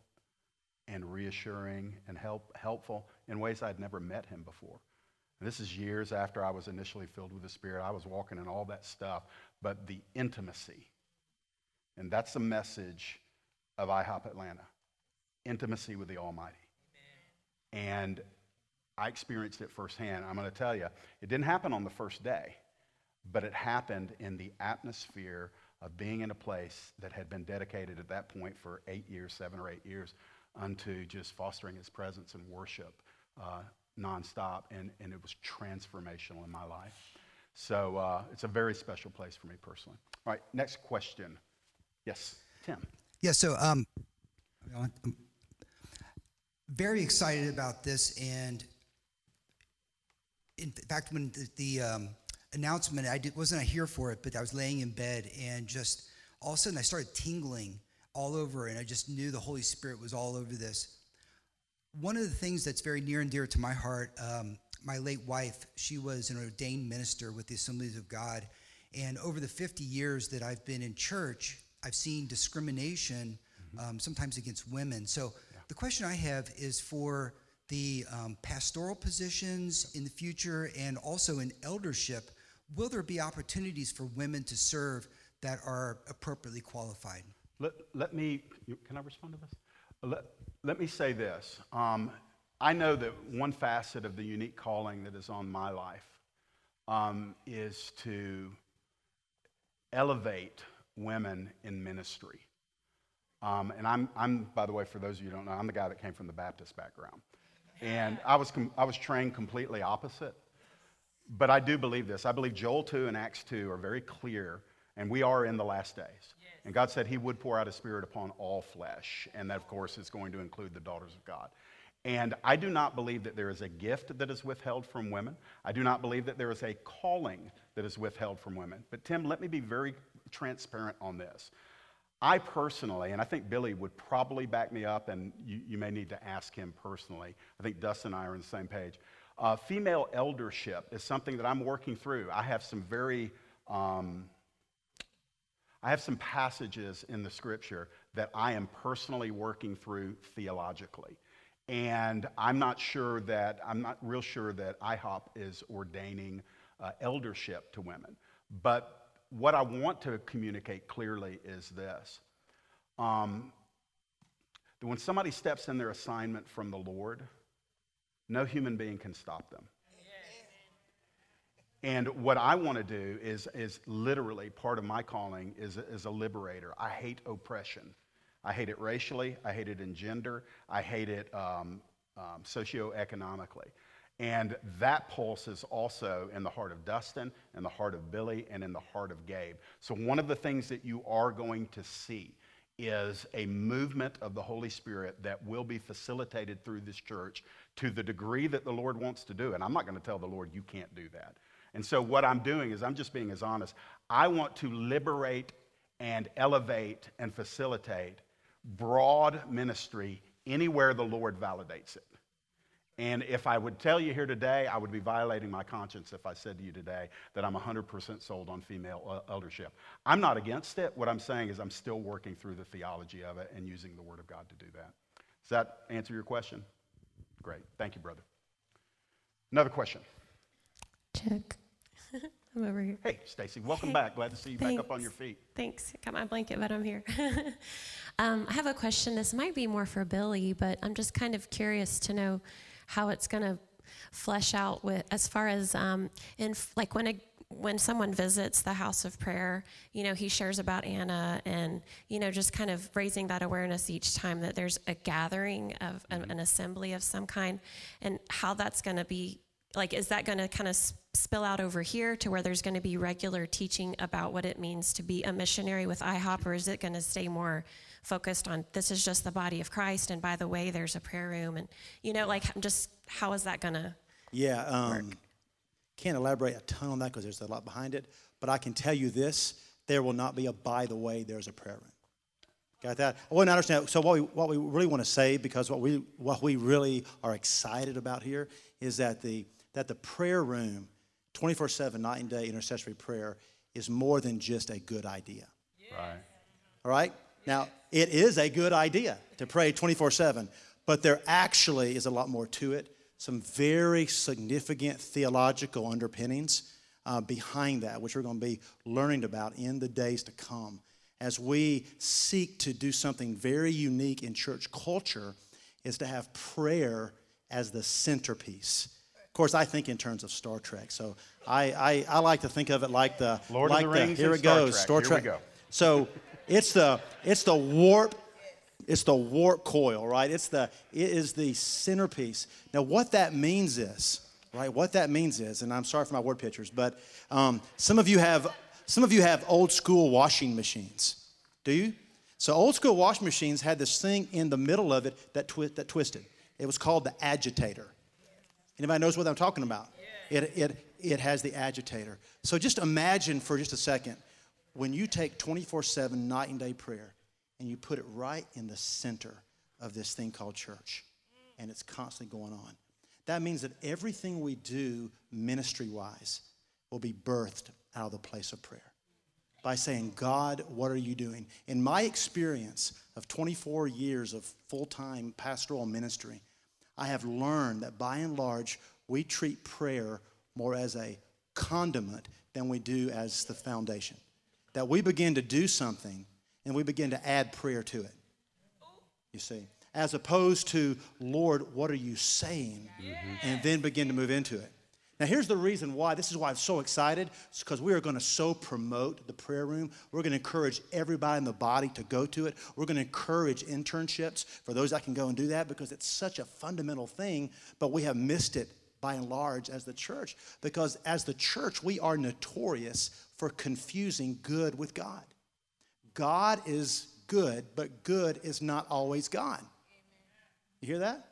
and reassuring and help, helpful in ways I'd never met him before. And this is years after I was initially filled with the Spirit. I was walking in all that stuff, but the intimacy, and that's the message of IHOP Atlanta intimacy with the Almighty. And I experienced it firsthand. I'm going to tell you, it didn't happen on the first day, but it happened in the atmosphere of being in a place that had been dedicated at that point for eight years, seven or eight years, unto just fostering his presence and worship uh, nonstop. And, and it was transformational in my life. So uh, it's a very special place for me personally. All right, next question. Yes, Tim. Yeah, so um, I'm very excited about this, and in fact, when the, the um, announcement, I did, wasn't here for it, but I was laying in bed, and just all of a sudden I started tingling all over, and I just knew the Holy Spirit was all over this. One of the things that's very near and dear to my heart, um, my late wife, she was an ordained minister with the Assemblies of God, and over the 50 years that I've been in church, I've seen discrimination, um, sometimes against women. So the question I have is for the um, pastoral positions in the future and also in eldership, will there be opportunities for women to serve that are appropriately qualified? Let, let me, can I respond to this? Let, let me say this. Um, I know that one facet of the unique calling that is on my life um, is to elevate women in ministry. Um, and I'm, I'm, by the way, for those of you who don't know, I'm the guy that came from the Baptist background. And I was, com- I was trained completely opposite. But I do believe this. I believe Joel 2 and Acts 2 are very clear, and we are in the last days. And God said He would pour out His Spirit upon all flesh, and that, of course, is going to include the daughters of God. And I do not believe that there is a gift that is withheld from women. I do not believe that there is a calling that is withheld from women. But, Tim, let me be very transparent on this. I personally, and I think Billy would probably back me up, and you, you may need to ask him personally. I think Dustin and I are on the same page. Uh, female eldership is something that I'm working through. I have some very, um, I have some passages in the scripture that I am personally working through theologically. And I'm not sure that, I'm not real sure that IHOP is ordaining uh, eldership to women. But what I want to communicate clearly is this um, when somebody steps in their assignment from the Lord, no human being can stop them. And what I want to do is, is literally part of my calling is, is a liberator. I hate oppression. I hate it racially, I hate it in gender, I hate it um, um, socioeconomically. And that pulse is also in the heart of Dustin, in the heart of Billy, and in the heart of Gabe. So, one of the things that you are going to see is a movement of the Holy Spirit that will be facilitated through this church to the degree that the Lord wants to do. And I'm not going to tell the Lord, you can't do that. And so, what I'm doing is I'm just being as honest. I want to liberate and elevate and facilitate broad ministry anywhere the Lord validates it. And if I would tell you here today, I would be violating my conscience if I said to you today that I'm 100% sold on female uh, eldership. I'm not against it. What I'm saying is I'm still working through the theology of it and using the Word of God to do that. Does that answer your question? Great. Thank you, brother. Another question. Check. I'm over here. Hey, Stacy, welcome hey, back. Glad to see you thanks. back up on your feet. Thanks. Got my blanket, but I'm here. um, I have a question. This might be more for Billy, but I'm just kind of curious to know how it's going to flesh out with as far as um, in like when a when someone visits the house of prayer, you know, he shares about Anna and, you know, just kind of raising that awareness each time that there's a gathering of an, an assembly of some kind and how that's going to be like is that going to kind of spill out over here to where there's going to be regular teaching about what it means to be a missionary with IHOP or is it going to stay more focused on this is just the body of Christ and by the way there's a prayer room and you know like just how is that going to yeah um, can't elaborate a ton on that because there's a lot behind it but I can tell you this there will not be a by the way there's a prayer room Got that? I want to understand. So what we what we really want to say, because what we what we really are excited about here is that the that the prayer room, 24 7, night and day intercessory prayer, is more than just a good idea. Right. All right? Now, it is a good idea to pray 24 7, but there actually is a lot more to it. Some very significant theological underpinnings uh, behind that, which we're going to be learning about in the days to come as we seek to do something very unique in church culture is to have prayer as the centerpiece of course, I think in terms of Star Trek. So I, I, I like to think of it like the Lord like of the Rings. here it Star goes, Trek. Star here Trek. We go. So it's the it's the warp it's the warp coil, right? It's the it is the centerpiece. Now, what that means is, right? What that means is, and I'm sorry for my word pictures, but um, some of you have some of you have old school washing machines. Do you? So old school washing machines had this thing in the middle of it that twi- that twisted. It was called the agitator. Anybody knows what I'm talking about? It, it, it has the agitator. So just imagine for just a second when you take 24 7 night and day prayer and you put it right in the center of this thing called church and it's constantly going on. That means that everything we do ministry wise will be birthed out of the place of prayer by saying, God, what are you doing? In my experience of 24 years of full time pastoral ministry, I have learned that by and large, we treat prayer more as a condiment than we do as the foundation. That we begin to do something and we begin to add prayer to it. You see, as opposed to, Lord, what are you saying? Mm-hmm. And then begin to move into it. Now, here's the reason why. This is why I'm so excited. It's because we are going to so promote the prayer room. We're going to encourage everybody in the body to go to it. We're going to encourage internships for those that can go and do that because it's such a fundamental thing, but we have missed it by and large as the church because as the church, we are notorious for confusing good with God. God is good, but good is not always God. You hear that?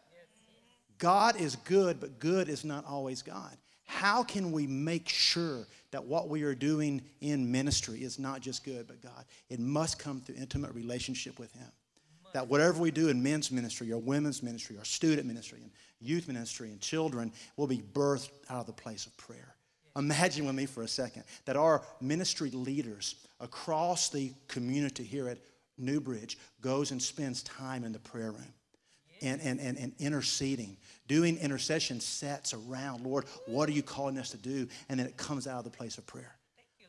God is good, but good is not always God how can we make sure that what we are doing in ministry is not just good, but God? It must come through intimate relationship with Him. That whatever we do in men's ministry or women's ministry or student ministry and youth ministry and children will be birthed out of the place of prayer. Imagine with me for a second that our ministry leaders across the community here at Newbridge goes and spends time in the prayer room and, and, and, and interceding, doing intercession sets around, Lord, what are you calling us to do? And then it comes out of the place of prayer.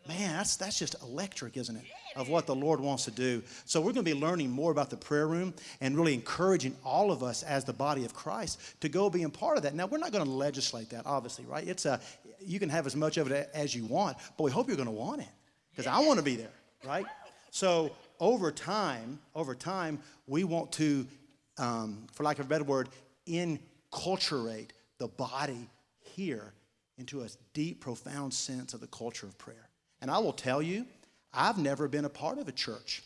Man, that's, that's just electric, isn't it? Of what the Lord wants to do. So, we're going to be learning more about the prayer room and really encouraging all of us as the body of Christ to go be a part of that. Now, we're not going to legislate that, obviously, right? It's a, you can have as much of it as you want, but we hope you're going to want it because I want to be there, right? So, over time, over time, we want to um, for lack of a better word, enculturate the body here into a deep, profound sense of the culture of prayer. And I will tell you, I've never been a part of a church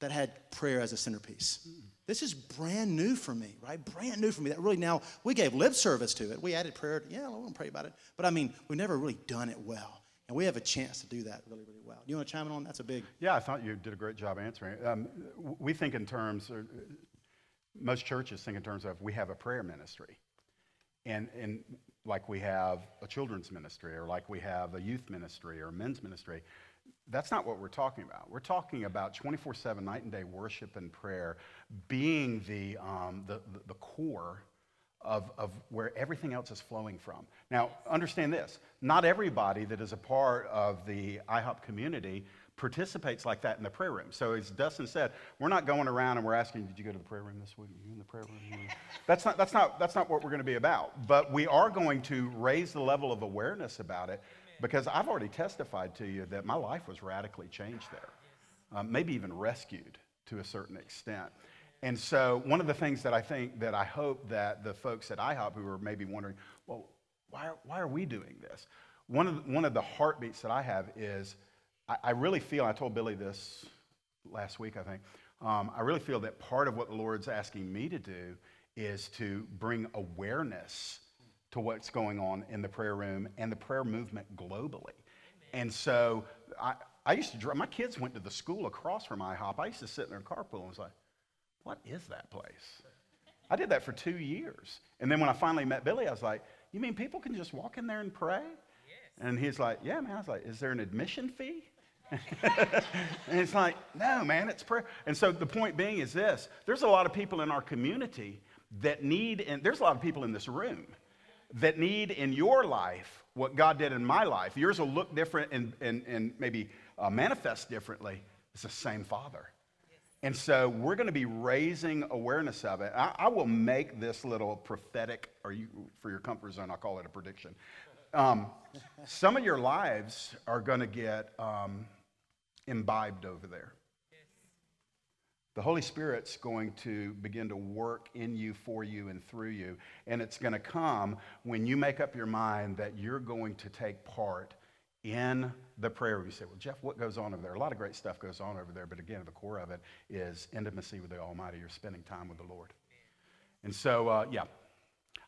that had prayer as a centerpiece. This is brand new for me, right? Brand new for me. That really now, we gave lip service to it. We added prayer. Yeah, I want to pray about it. But I mean, we've never really done it well. And we have a chance to do that really, really well. You want to chime in on that? That's a big. Yeah, I thought you did a great job answering. Um, we think in terms, most churches think in terms of we have a prayer ministry. And, and like we have a children's ministry or like we have a youth ministry or men's ministry. That's not what we're talking about. We're talking about 24 7, night and day worship and prayer being the, um, the, the core of, of where everything else is flowing from. Now, understand this not everybody that is a part of the IHOP community participates like that in the prayer room. So, as Dustin said, we're not going around and we're asking, Did you go to the prayer room this week? Are you in the prayer room? that's, not, that's, not, that's not what we're going to be about. But we are going to raise the level of awareness about it because I've already testified to you that my life was radically changed there, um, maybe even rescued to a certain extent. And so, one of the things that I think that I hope that the folks at IHOP who are maybe wondering, well, why are, why are we doing this? One of, the, one of the heartbeats that I have is I, I really feel, I told Billy this last week, I think, um, I really feel that part of what the Lord's asking me to do is to bring awareness to what's going on in the prayer room and the prayer movement globally. And so I, I used to drive, my kids went to the school across from IHOP. I used to sit in their carpool and was like, what is that place? I did that for two years. And then when I finally met Billy, I was like, You mean people can just walk in there and pray? Yes. And he's like, Yeah, man. I was like, Is there an admission fee? and it's like, No, man, it's prayer. And so the point being is this there's a lot of people in our community that need, and there's a lot of people in this room that need in your life what God did in my life. Yours will look different and, and, and maybe uh, manifest differently. It's the same Father. And so we're going to be raising awareness of it. I, I, will make this little prophetic, or you, for your comfort zone, I'll call it a prediction. Um, some of your lives are going to get um, imbibed over there. The Holy Spirit's going to begin to work in you, for you, and through you. And it's going to come when you make up your mind that you're going to take part in the prayer you say, well, Jeff, what goes on over there? A lot of great stuff goes on over there, but again, the core of it is intimacy with the Almighty. You're spending time with the Lord. And so, uh, yeah,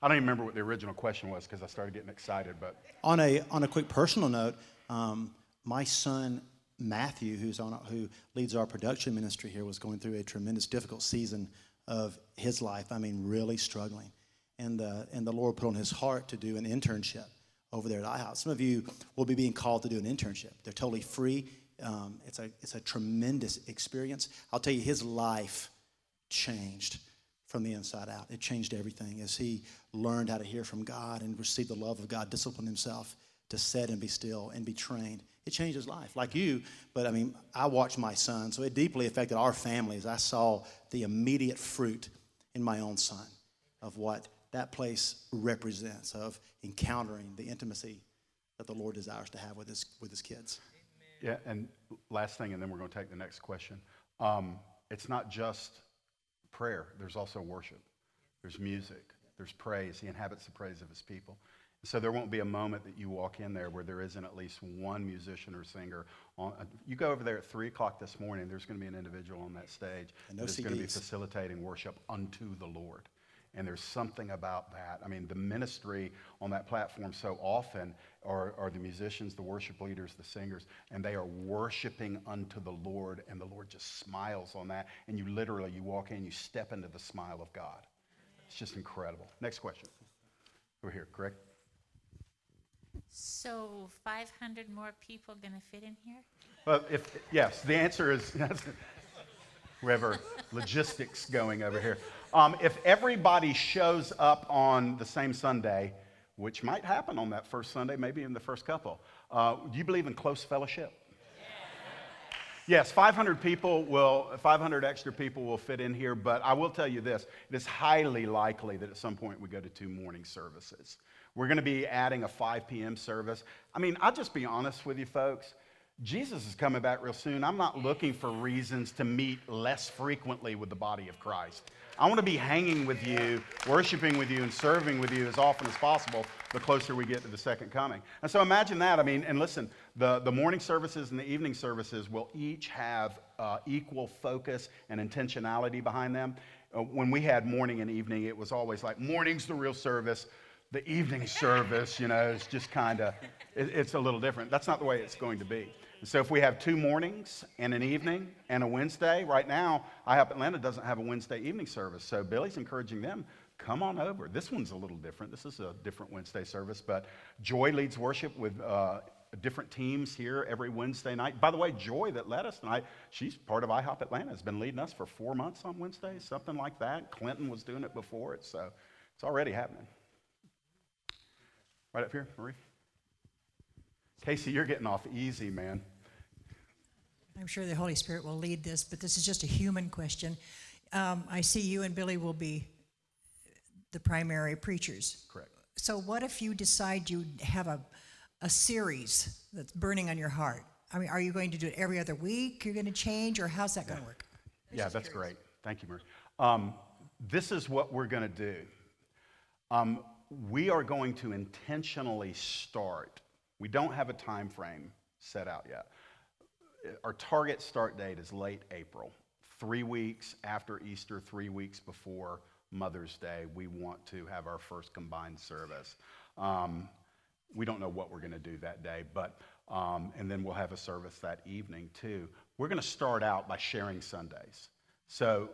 I don't even remember what the original question was because I started getting excited. But on a on a quick personal note, um, my son Matthew, who's on who leads our production ministry here, was going through a tremendous difficult season of his life. I mean, really struggling, and uh, and the Lord put on his heart to do an internship over there at IHOP. Some of you will be being called to do an internship. They're totally free. Um, it's, a, it's a tremendous experience. I'll tell you, his life changed from the inside out. It changed everything as he learned how to hear from God and receive the love of God, discipline himself to sit and be still and be trained. It changed his life, like you. But I mean, I watched my son, so it deeply affected our families. I saw the immediate fruit in my own son of what that place represents of encountering the intimacy that the Lord desires to have with his, with his kids. Yeah, and last thing, and then we're going to take the next question. Um, it's not just prayer, there's also worship, there's music, there's praise. He inhabits the praise of his people. So there won't be a moment that you walk in there where there isn't at least one musician or singer. On, uh, you go over there at 3 o'clock this morning, there's going to be an individual on that stage no that's going to be facilitating worship unto the Lord. And there's something about that. I mean, the ministry on that platform so often are, are the musicians, the worship leaders, the singers, and they are worshiping unto the Lord, and the Lord just smiles on that. And you literally, you walk in, you step into the smile of God. It's just incredible. Next question. We're here, correct? So 500 more people going to fit in here? Well, if yes, the answer is we have our logistics going over here. Um, if everybody shows up on the same Sunday, which might happen on that first Sunday, maybe in the first couple, uh, do you believe in close fellowship? Yes, 500 people will, 500 extra people will fit in here, but I will tell you this it is highly likely that at some point we go to two morning services. We're going to be adding a 5 p.m. service. I mean, I'll just be honest with you, folks. Jesus is coming back real soon. I'm not looking for reasons to meet less frequently with the body of Christ. I want to be hanging with you, worshiping with you, and serving with you as often as possible the closer we get to the second coming. And so imagine that. I mean, and listen, the, the morning services and the evening services will each have uh, equal focus and intentionality behind them. Uh, when we had morning and evening, it was always like morning's the real service, the evening service, you know, is just kind of, it, it's a little different. That's not the way it's going to be. So if we have two mornings and an evening and a Wednesday, right now, IHOP Atlanta doesn't have a Wednesday evening service. So Billy's encouraging them, come on over. This one's a little different. This is a different Wednesday service, but Joy leads worship with uh, different teams here every Wednesday night. By the way, Joy that led us tonight, she's part of IHOP Atlanta, has been leading us for four months on Wednesdays, something like that. Clinton was doing it before it, so it's already happening. Right up here, Marie. Casey, you're getting off easy, man. I'm sure the Holy Spirit will lead this, but this is just a human question. Um, I see you and Billy will be the primary preachers. Correct. So, what if you decide you have a, a series that's burning on your heart? I mean, are you going to do it every other week? You're going to change, or how's that going to work? Yeah, that's great. Thank you, Marie. Um, this is what we're going to do. Um, we are going to intentionally start. We don't have a time frame set out yet. Our target start date is late April, three weeks after Easter, three weeks before Mother's Day. We want to have our first combined service. Um, we don't know what we're going to do that day, but um, and then we'll have a service that evening too. We're going to start out by sharing Sundays. So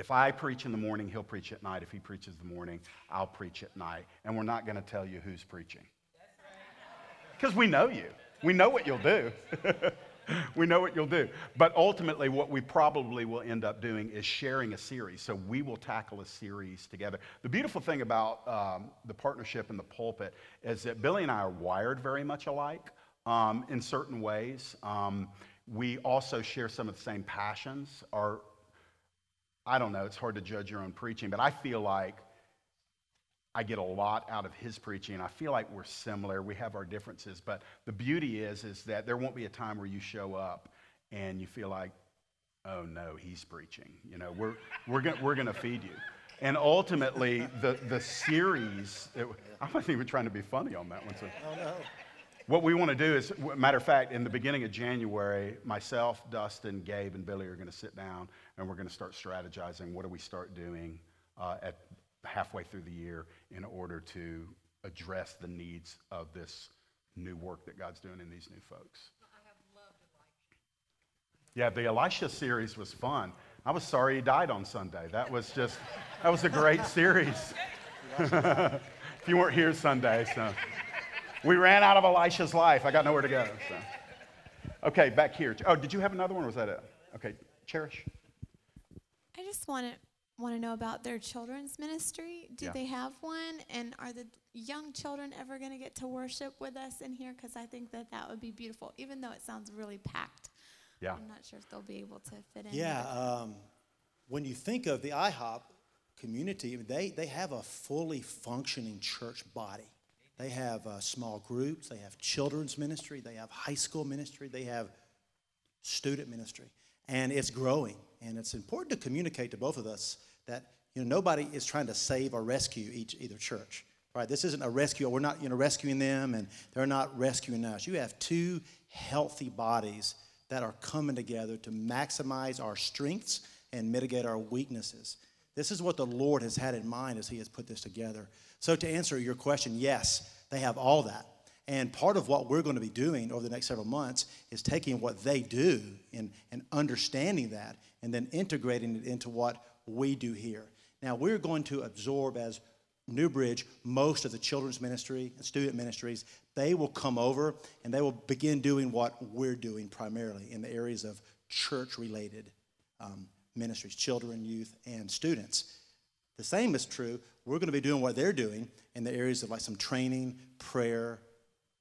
if I preach in the morning, he'll preach at night. If he preaches the morning, I'll preach at night. And we're not going to tell you who's preaching. Because we know you. We know what you'll do. we know what you'll do. But ultimately, what we probably will end up doing is sharing a series. So we will tackle a series together. The beautiful thing about um, the partnership in the pulpit is that Billy and I are wired very much alike um, in certain ways. Um, we also share some of the same passions. Our, I don't know, it's hard to judge your own preaching, but I feel like I get a lot out of his preaching. I feel like we're similar. We have our differences, but the beauty is is that there won't be a time where you show up and you feel like, oh no, he's preaching. You know, we're we're gonna we're gonna feed you. And ultimately, the the series. It, I'm not even trying to be funny on that one. So. Oh, no. What we want to do is, matter of fact, in the beginning of January, myself, Dustin, Gabe, and Billy are going to sit down and we're going to start strategizing. What do we start doing uh, at halfway through the year in order to address the needs of this new work that God's doing in these new folks? Yeah, the Elisha series was fun. I was sorry he died on Sunday. That was just, that was a great series. if you weren't here Sunday, so. We ran out of Elisha's life. I got nowhere to go. So. Okay, back here. Oh, did you have another one or was that it? Okay, Cherish. I just want to want to know about their children's ministry. Do Yeah. they have one? And are the young children ever going to get to worship with us in here? Because I think that that would be beautiful, even though it sounds really packed. Yeah. I'm not sure if they'll be able to fit in. Yeah, um, when you think of the IHOP community, they, they have a fully functioning church body. They have uh, small groups, they have children's ministry, they have high school ministry, they have student ministry, and it's growing. And it's important to communicate to both of us that you know nobody is trying to save or rescue each either church. Right? This isn't a rescue. We're not you know rescuing them, and they're not rescuing us. You have two healthy bodies that are coming together to maximize our strengths and mitigate our weaknesses. This is what the Lord has had in mind as He has put this together. So, to answer your question, yes, they have all that. And part of what we're going to be doing over the next several months is taking what they do and, and understanding that and then integrating it into what we do here. Now, we're going to absorb as Newbridge most of the children's ministry and student ministries. They will come over and they will begin doing what we're doing primarily in the areas of church related um, ministries, children, youth, and students. The same is true. We're going to be doing what they're doing in the areas of like some training, prayer,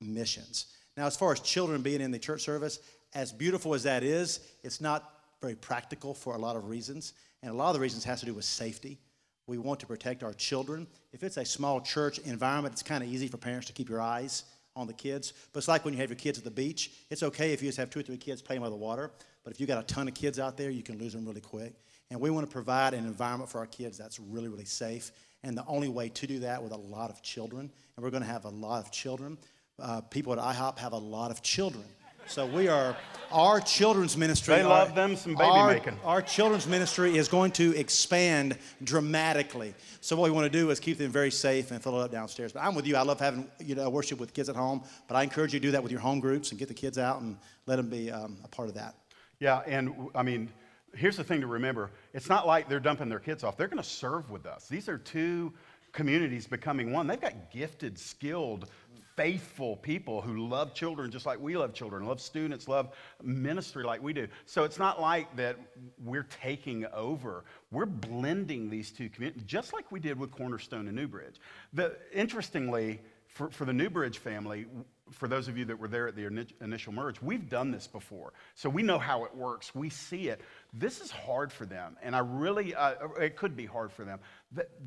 missions. Now, as far as children being in the church service, as beautiful as that is, it's not very practical for a lot of reasons. And a lot of the reasons has to do with safety. We want to protect our children. If it's a small church environment, it's kind of easy for parents to keep your eyes on the kids. But it's like when you have your kids at the beach. It's okay if you just have two or three kids playing by the water. But if you got a ton of kids out there, you can lose them really quick. And we want to provide an environment for our kids that's really, really safe. And the only way to do that with a lot of children, and we're going to have a lot of children. Uh, people at IHOP have a lot of children. So we are our children's ministry. They our- love them some baby our, making. Our children's ministry is going to expand dramatically. So what we want to do is keep them very safe and fill it up downstairs. But I'm with you. I love having you know worship with kids at home. But I encourage you to do that with your home groups and get the kids out and let them be um, a part of that. Yeah, and I mean, here's the thing to remember it's not like they're dumping their kids off, they're going to serve with us. These are two communities becoming one. They've got gifted, skilled, faithful people who love children just like we love children, love students, love ministry like we do. So it's not like that we're taking over. We're blending these two communities, just like we did with Cornerstone and Newbridge. The, interestingly, for, for the Newbridge family, for those of you that were there at the initial merge, we've done this before. So we know how it works. We see it. This is hard for them. And I really, uh, it could be hard for them.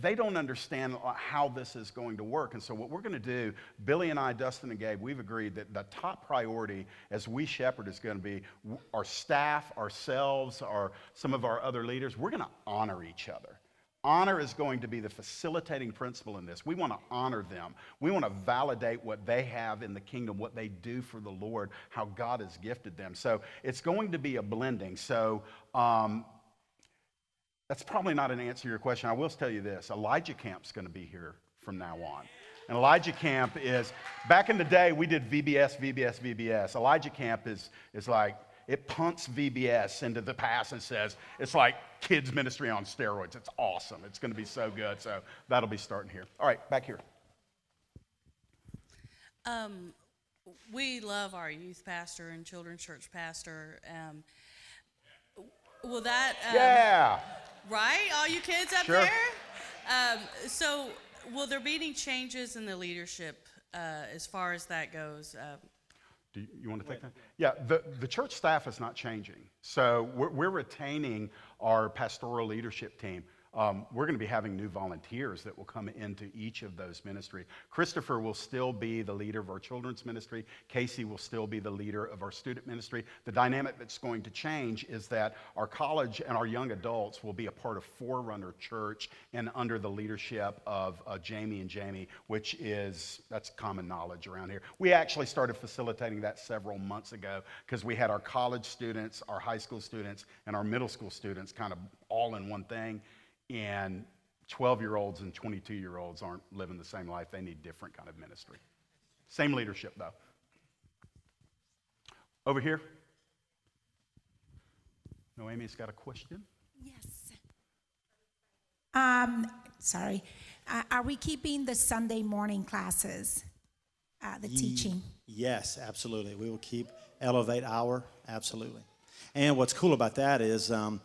They don't understand uh, how this is going to work. And so what we're going to do, Billy and I, Dustin and Gabe, we've agreed that the top priority as we shepherd is going to be our staff, ourselves, our, some of our other leaders. We're going to honor each other. Honor is going to be the facilitating principle in this. We want to honor them. We want to validate what they have in the kingdom, what they do for the Lord, how God has gifted them. So it's going to be a blending. So um, that's probably not an answer to your question. I will tell you this Elijah Camp's going to be here from now on. And Elijah Camp is, back in the day, we did VBS, VBS, VBS. Elijah Camp is, is like, it punts VBS into the past and says, it's like kids' ministry on steroids. It's awesome. It's going to be so good. So that'll be starting here. All right, back here. Um, we love our youth pastor and children's church pastor. Um, will that? Um, Yeah. Right, all you kids up Sure. there. Um, so, will there be any changes in the leadership uh, as far as that goes? Um, Do you, you want to take that? Yeah, the, the church staff is not changing. So we're, we're retaining our pastoral leadership team. Um, we're going to be having new volunteers that will come into each of those ministries. Christopher will still be the leader of our children's ministry. Casey will still be the leader of our student ministry. The dynamic that's going to change is that our college and our young adults will be a part of Forerunner Church and under the leadership of uh, Jamie and Jamie, which is, that's common knowledge around here. We actually started facilitating that several months ago because we had our college students, our high school students, and our middle school students kind of all in one thing and 12 year olds and 22 year olds aren't living the same life they need different kind of ministry same leadership though over here noemi's got a question Yes. Um, sorry. Uh, are we keeping the Sunday morning classes, uh, the Ye- teaching? Yes, absolutely. We will keep Elevate Hour, absolutely. And what's cool about that is um,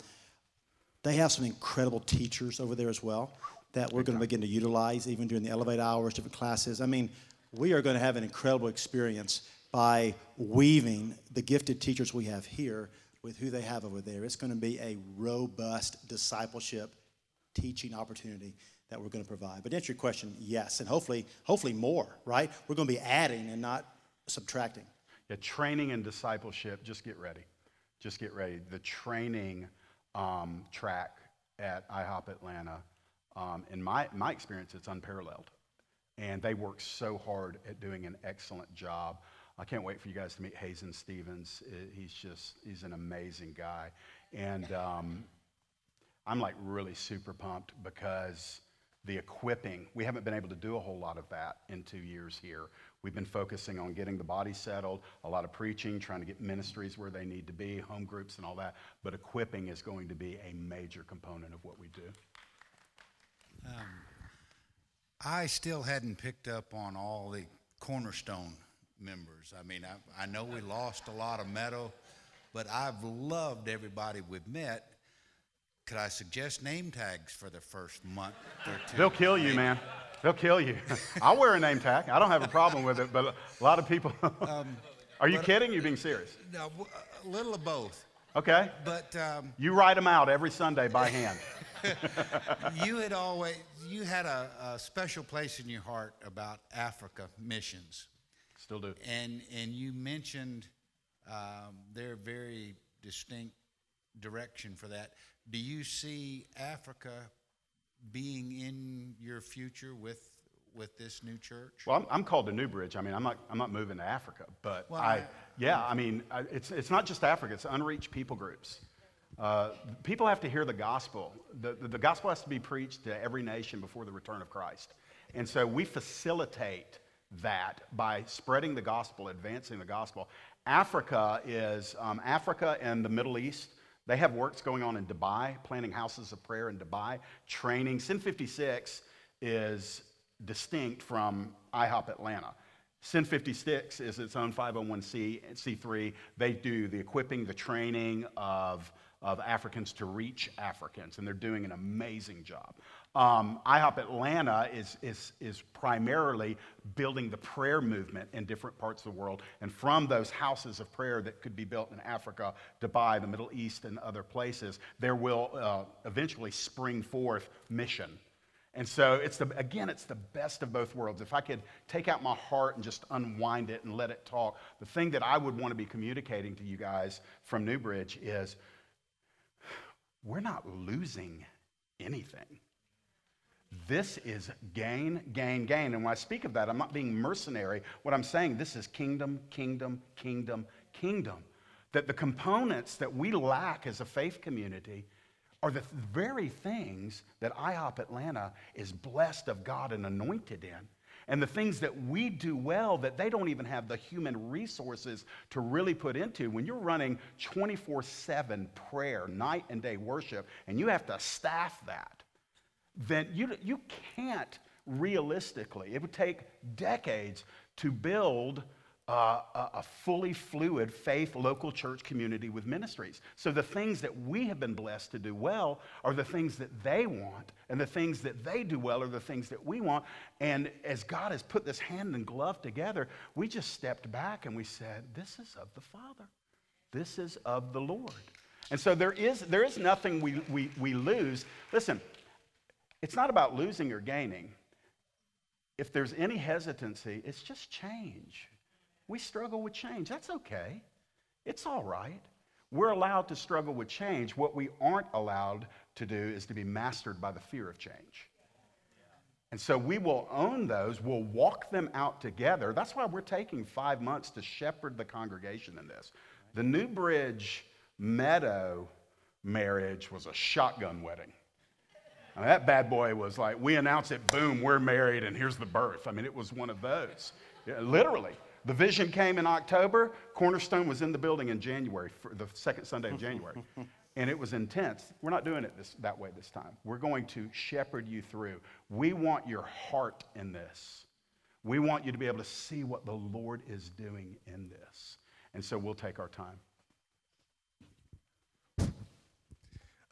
they have some incredible teachers over there as well that we're going to begin to utilize even during the Elevate Hours, different classes. I mean, we are going to have an incredible experience by weaving the gifted teachers we have here with who they have over there. It's going to be a robust discipleship teaching opportunity that we're going to provide. But to answer your question, yes, and hopefully, hopefully more. Right? We're going to be adding and not subtracting. yeah training and discipleship just get ready just get ready the training um, track at ihop atlanta. Um, in my, my experience it's unparalleled. And they work so hard at doing an excellent job. I can't wait for you guys to meet hazen stevens. He's just he's an amazing guy. And um, i'm like really super pumped because the equipping we haven't been able to do a whole lot of that in two years here we've been focusing on getting the body settled a lot of preaching trying to get ministries where they need to be home groups and all that but equipping is going to be a major component of what we do um, I still hadn't picked up on all the cornerstone members. I mean, I, I know we lost a lot of metal, but I've loved everybody we've met. Could I suggest name tags for the first month or two? They'll kill you, man. They'll kill you. I'll wear a name tag. I don't have a problem with it, but a lot of people. Are you but- kidding? You being serious? No, a little of both. Okay. But um, You write them out every Sunday by hand. you had always you had a, a special place in your heart about Africa missions. Still do. And and you mentioned um, their very distinct direction for that. Do you see Africa being in your future with with this new church? Well, I'm, I'm called to Newbridge. I mean, I'm not, I'm not moving to Africa, but Well, I, I- yeah, I mean, I, it's, it's not just Africa, it's unreached people groups. Uh, people have to hear the gospel. The, the, the gospel has to be preached to every nation before the return of Christ. And so we facilitate that by spreading the gospel, advancing the gospel. Africa is um, Africa and the Middle East. They have works going on in Dubai, planning houses of prayer in Dubai, training. Send 56 is distinct from IHOP Atlanta. Send 56 is its own 501c3. They do the equipping, the training of, of Africans to reach Africans, and they're doing an amazing job. Um, IHOP Atlanta is, is, is primarily building the prayer movement in different parts of the world. And from those houses of prayer that could be built in Africa, Dubai, the Middle East, and other places, there will uh, eventually spring forth mission. And so it's the again, it's the best of both worlds. If I could take out my heart and just unwind it and let it talk, the thing that I would want to be communicating to you guys from Newbridge is we're not losing anything. This is gain, gain, gain. And when I speak of that, I'm not being mercenary. What I'm saying, this is kingdom, kingdom, kingdom, kingdom. That the components that we lack as a faith community are the very things that IHOP Atlanta is blessed of God and anointed in. And the things that we do well that they don't even have the human resources to really put into. When you're running 24 7 prayer, night and day worship, and you have to staff that, then you, you can't realistically, it would take decades to build uh, a, fully fluid faith local church community with ministries. So the things that we have been blessed to do well are the things that they want, and the things that they do well are the things that we want. And as God has put this hand and glove together, we just stepped back and we said, This is of the Father, this is of the Lord. And so there is, there is nothing we, we, we lose. Listen, it's not about losing or gaining. If there's any hesitancy, it's just change. We struggle with change. That's okay. It's all right. We're allowed to struggle with change. What we aren't allowed to do is to be mastered by the fear of change. And so we will own those, we'll walk them out together. That's why we're taking five months to shepherd the congregation in this. The New Bridge Meadow marriage was a shotgun wedding. I mean, that bad boy was like, we announce it, boom, we're married, and here's the birth. I mean, it was one of those. Yeah, literally. The vision came in October. Cornerstone was in the building in January, for the second Sunday of January. and it was intense. We're not doing it this, that way this time. We're going to shepherd you through. We want your heart in this. We want you to be able to see what the Lord is doing in this. And so we'll take our time.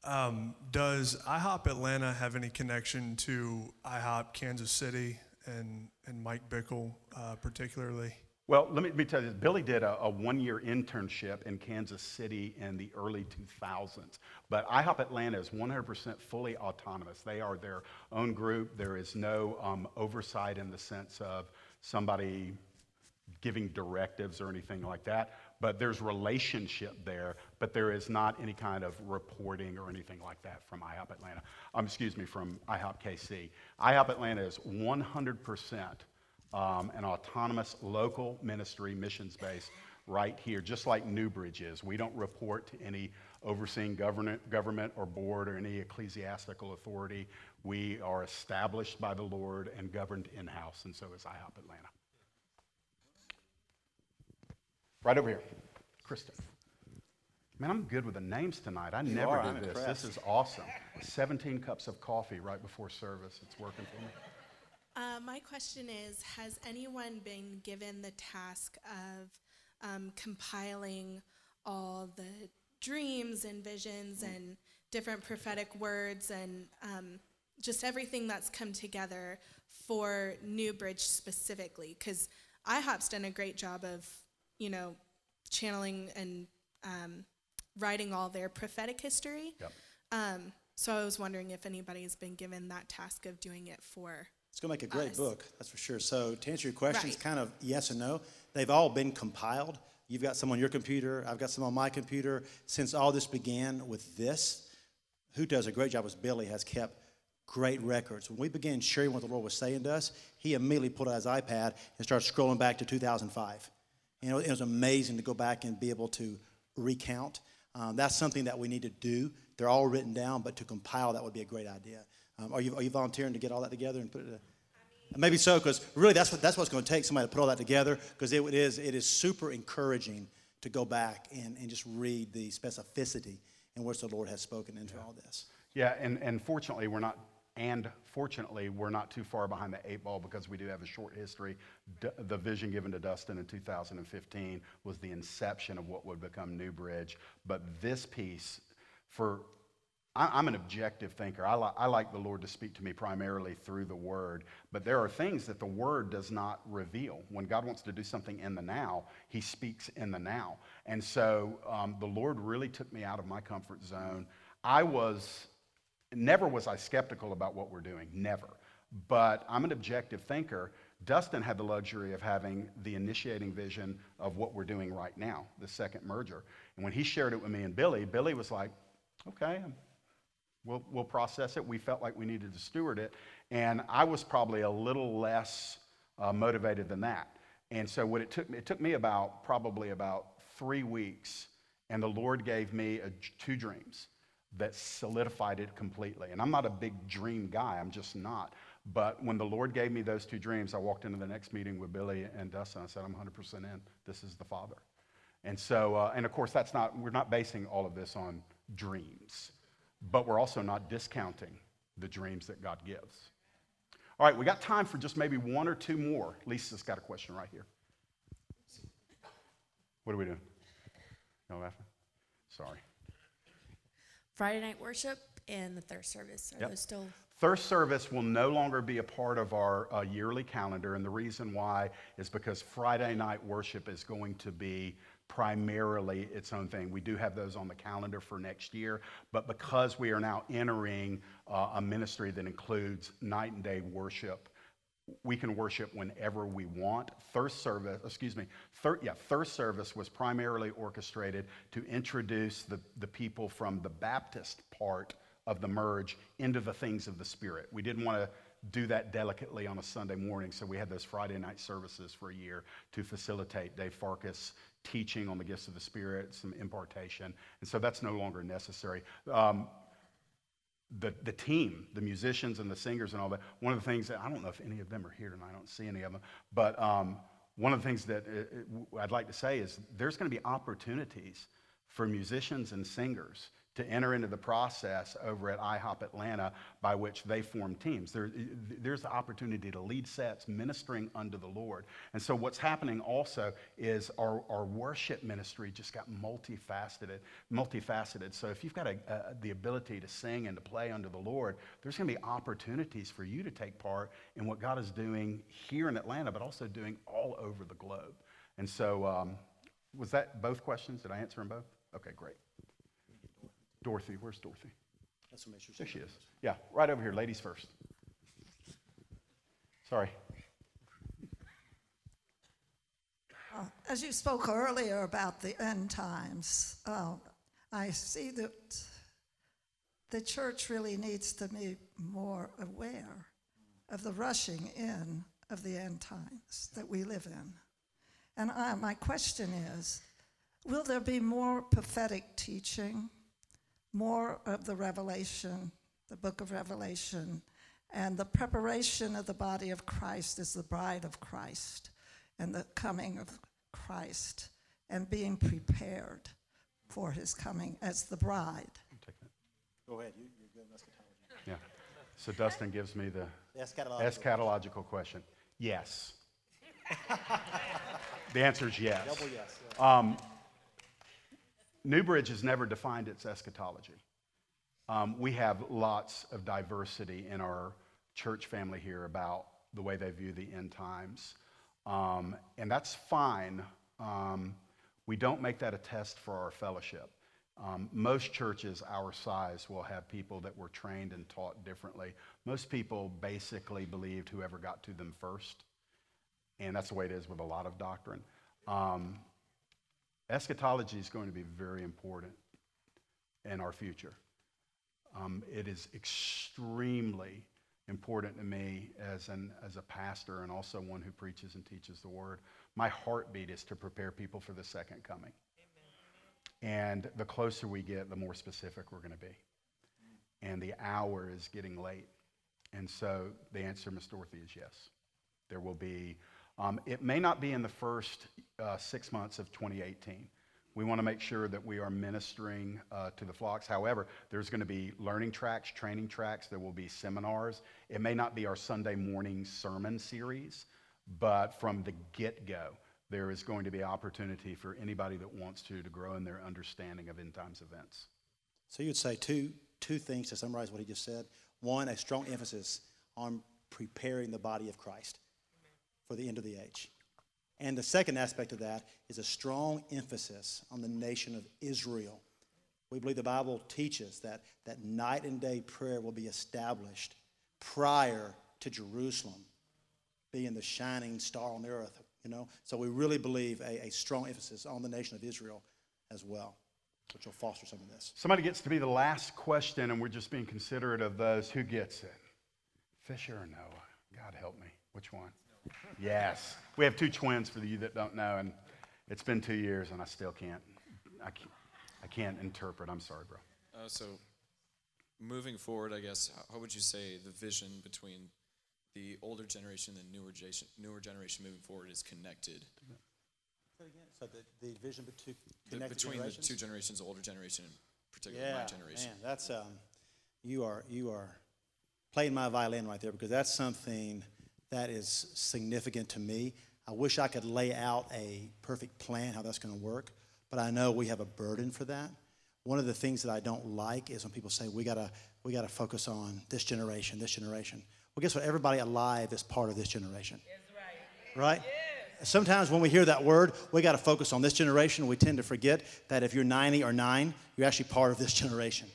Um, does IHOP Atlanta have any connection to IHOP Kansas City and, and Mike Bickle uh, particularly? Well, let me, let me tell you. Billy did a, a one year internship in Kansas City in the early 2000s. But IHOP Atlanta is 100% fully autonomous. They are their own group. There is no um, oversight in the sense of somebody giving directives or anything like that. But there's relationship there, but there is not any kind of reporting or anything like that from IHOP Atlanta. Um, excuse me, from IHOP KC. IHOP Atlanta is 100% um, an autonomous local ministry missions base right here, just like Newbridge is. We don't report to any overseeing government, government or board or any ecclesiastical authority. We are established by the Lord and governed in house, and so is IHOP Atlanta. Right over here, Kristen. Man, I'm good with the names tonight. I You never are. do I'm this. impressed. This is awesome. 17 cups of coffee right before service. It's working for me. Uh, my question is Has anyone been given the task of um, compiling all the dreams and visions and different prophetic words and um, just everything that's come together for New Bridge specifically? Because IHOP's done a great job of, you know, channeling and um, writing all their prophetic history. Yep. Um, so I was wondering if anybody's been given that task of doing it for It's going to make a great us. book, that's for sure. So, to answer your question, it's Right. kind of yes and no. They've all been compiled. You've got some on your computer, I've got some on my computer. Since all this began with this, who does a great job was Billy, has kept great records. When we began sharing what the Lord was saying to us, he immediately pulled out his iPad and started scrolling back to 2005. You know, it was amazing to go back and be able to recount. Um, that's something that we need to do. They're all written down, but to compile that would be a great idea. Um, are, you, are you volunteering to get all that together and put it? Uh, maybe so, because really that's what that's what's going to take somebody to put all that together. Because it is it is super encouraging to go back and, and just read the specificity in which the Lord has spoken into yeah. all this. Yeah, and, and fortunately, we're not, and fortunately, we're not too far behind the eight ball because we do have a short history. D- the vision given to Dustin in 2015 was the inception of what would become New Bridge. But this piece, for I, am an objective thinker. I, li- I like the Lord to speak to me primarily through the Word, but there are things that the Word does not reveal. When God wants to do something in the now, He speaks in the now. And so um, the Lord really took me out of my comfort zone. I was Never was I skeptical about what we're doing, never. But I'm an objective thinker. Dustin had the luxury of having the initiating vision of what we're doing right now, the second merger. And when he shared it with me and Billy, Billy was like, okay, we'll, we'll process it. We felt like we needed to steward it. And I was probably a little less uh, motivated than that. And so what it took me, it took me about probably about three weeks, and the Lord gave me a, two dreams that solidified it completely. And I'm not a big dream guy, I'm just not. But when the Lord gave me those two dreams, I walked into the next meeting with Billy and Dustin. I said, I'm 100% in. This is the Father. And so, uh, and of course, that's not, we're not basing all of this on dreams, but we're also not discounting the dreams that God gives. All right, we got time for just maybe one or two more. Lisa's got a question right here. What are we doing? No laughing? Sorry. Friday night worship and the third service. Are yep. those still? Third service will no longer be a part of our uh, yearly calendar, and the reason why is because Friday night worship is going to be primarily its own thing. We do have those on the calendar for next year, but because we are now entering uh, a ministry that includes night and day worship, we can worship whenever we want. Thirst service, excuse me, thir- yeah, thirst service was primarily orchestrated to introduce the, the people from the Baptist part of the merge into the things of the Spirit. We didn't want to do that delicately on a Sunday morning, so we had those Friday night services for a year to facilitate Dave Farkas teaching on the gifts of the Spirit, some impartation, and so that's no longer necessary. Um, the, the team, the musicians and the singers and all that, one of the things that I don't know if any of them are here tonight, I don't see any of them, but um, one of the things that it, uh, it, uh, I'd like to say is there's going to be opportunities for musicians and singers to enter into the process over at IHOP Atlanta by which they form teams. There, there's the opportunity to lead sets ministering unto the Lord. And so what's happening also is our, our worship ministry just got multifaceted, multifaceted. So if you've got a, a, the ability to sing and to play unto the Lord, there's going to be opportunities for you to take part in what God is doing here in Atlanta, but also doing all over the globe. And so um, was that both questions? Did I answer them both? Okay, great. Dorothy, where's Dorothy? That's what makes There she is. Yeah, right over here, ladies first. Sorry. Uh, as you spoke earlier about the end times, uh, I see that the church really needs to be more aware of the rushing in of the end times that we live in. And I, my question is will there be more prophetic teaching? More of the Revelation, the book of Revelation, and the preparation of the body of Christ as the bride of Christ and the coming of Christ and being prepared for his coming as the bride. Go ahead. You, are good eschatology. Yeah. So Dustin gives me the, the eschatological, eschatological question. Yes. the answer is yes. Double yes. yes. Um, Newbridge has never defined its eschatology. Um, we have lots of diversity in our church family here about the way they view the end times. Um, and that's fine. Um, we don't make that a test for our fellowship. Um, most churches our size will have people that were trained and taught differently. Most people basically believed whoever got to them first. And that's the way it is with a lot of doctrine. Eschatology is going to be very important in our future. Um, it is extremely important to me as, an, as a pastor and also one who preaches and teaches the word. My heartbeat is to prepare people for the second coming. And the closer we get, the more specific we're going to be. And the hour is getting late. And so the answer, Ms. Dorothy, is yes. There will be, um, it may not be in the first uh, six months of 2018. We want to make sure that we are ministering uh, to the flocks. However, there's going to be learning tracks, training tracks, there will be seminars. It may not be our Sunday morning sermon series, but from the get go, there is going to be opportunity for anybody that wants to to grow in their understanding of end times events. So you'd say two, two things to summarize what he just said. One, a strong emphasis on preparing the body of Christ for the end of the age. And the second aspect of that is a strong emphasis on the nation of Israel. We believe the Bible teaches that, that night and day prayer will be established prior to Jerusalem being the shining star on the earth, you know. So we really believe a, a strong emphasis on the nation of Israel as well, which will foster some of this. Somebody gets to be the last question, and we're just being considerate of those who gets it. Fisher or Noah? God help me. Which one? Yes. We have two twins for you that don't know, and it's been two years, and I still can't. I can't, I can't interpret. I'm sorry, bro. Uh, so, moving forward, I guess, how would you say the vision between the older generation and the newer generation, newer generation moving forward is connected? So again, so the, the vision between, The- between the two generations, the older generation and particularly yeah, my generation. Man, that's um, you are you are playing my violin right there because that's something that is significant to me. I wish I could lay out a perfect plan how that's going to work, but I know we have a burden for that. One of the things that I don't like is when people say we gotta we gotta focus on this generation, this generation. Well, guess what? Everybody alive is part of this generation. Right? Sometimes when we hear that word, we got to focus on this generation. We tend to forget that if you're 90 or 9, you're actually part of this generation.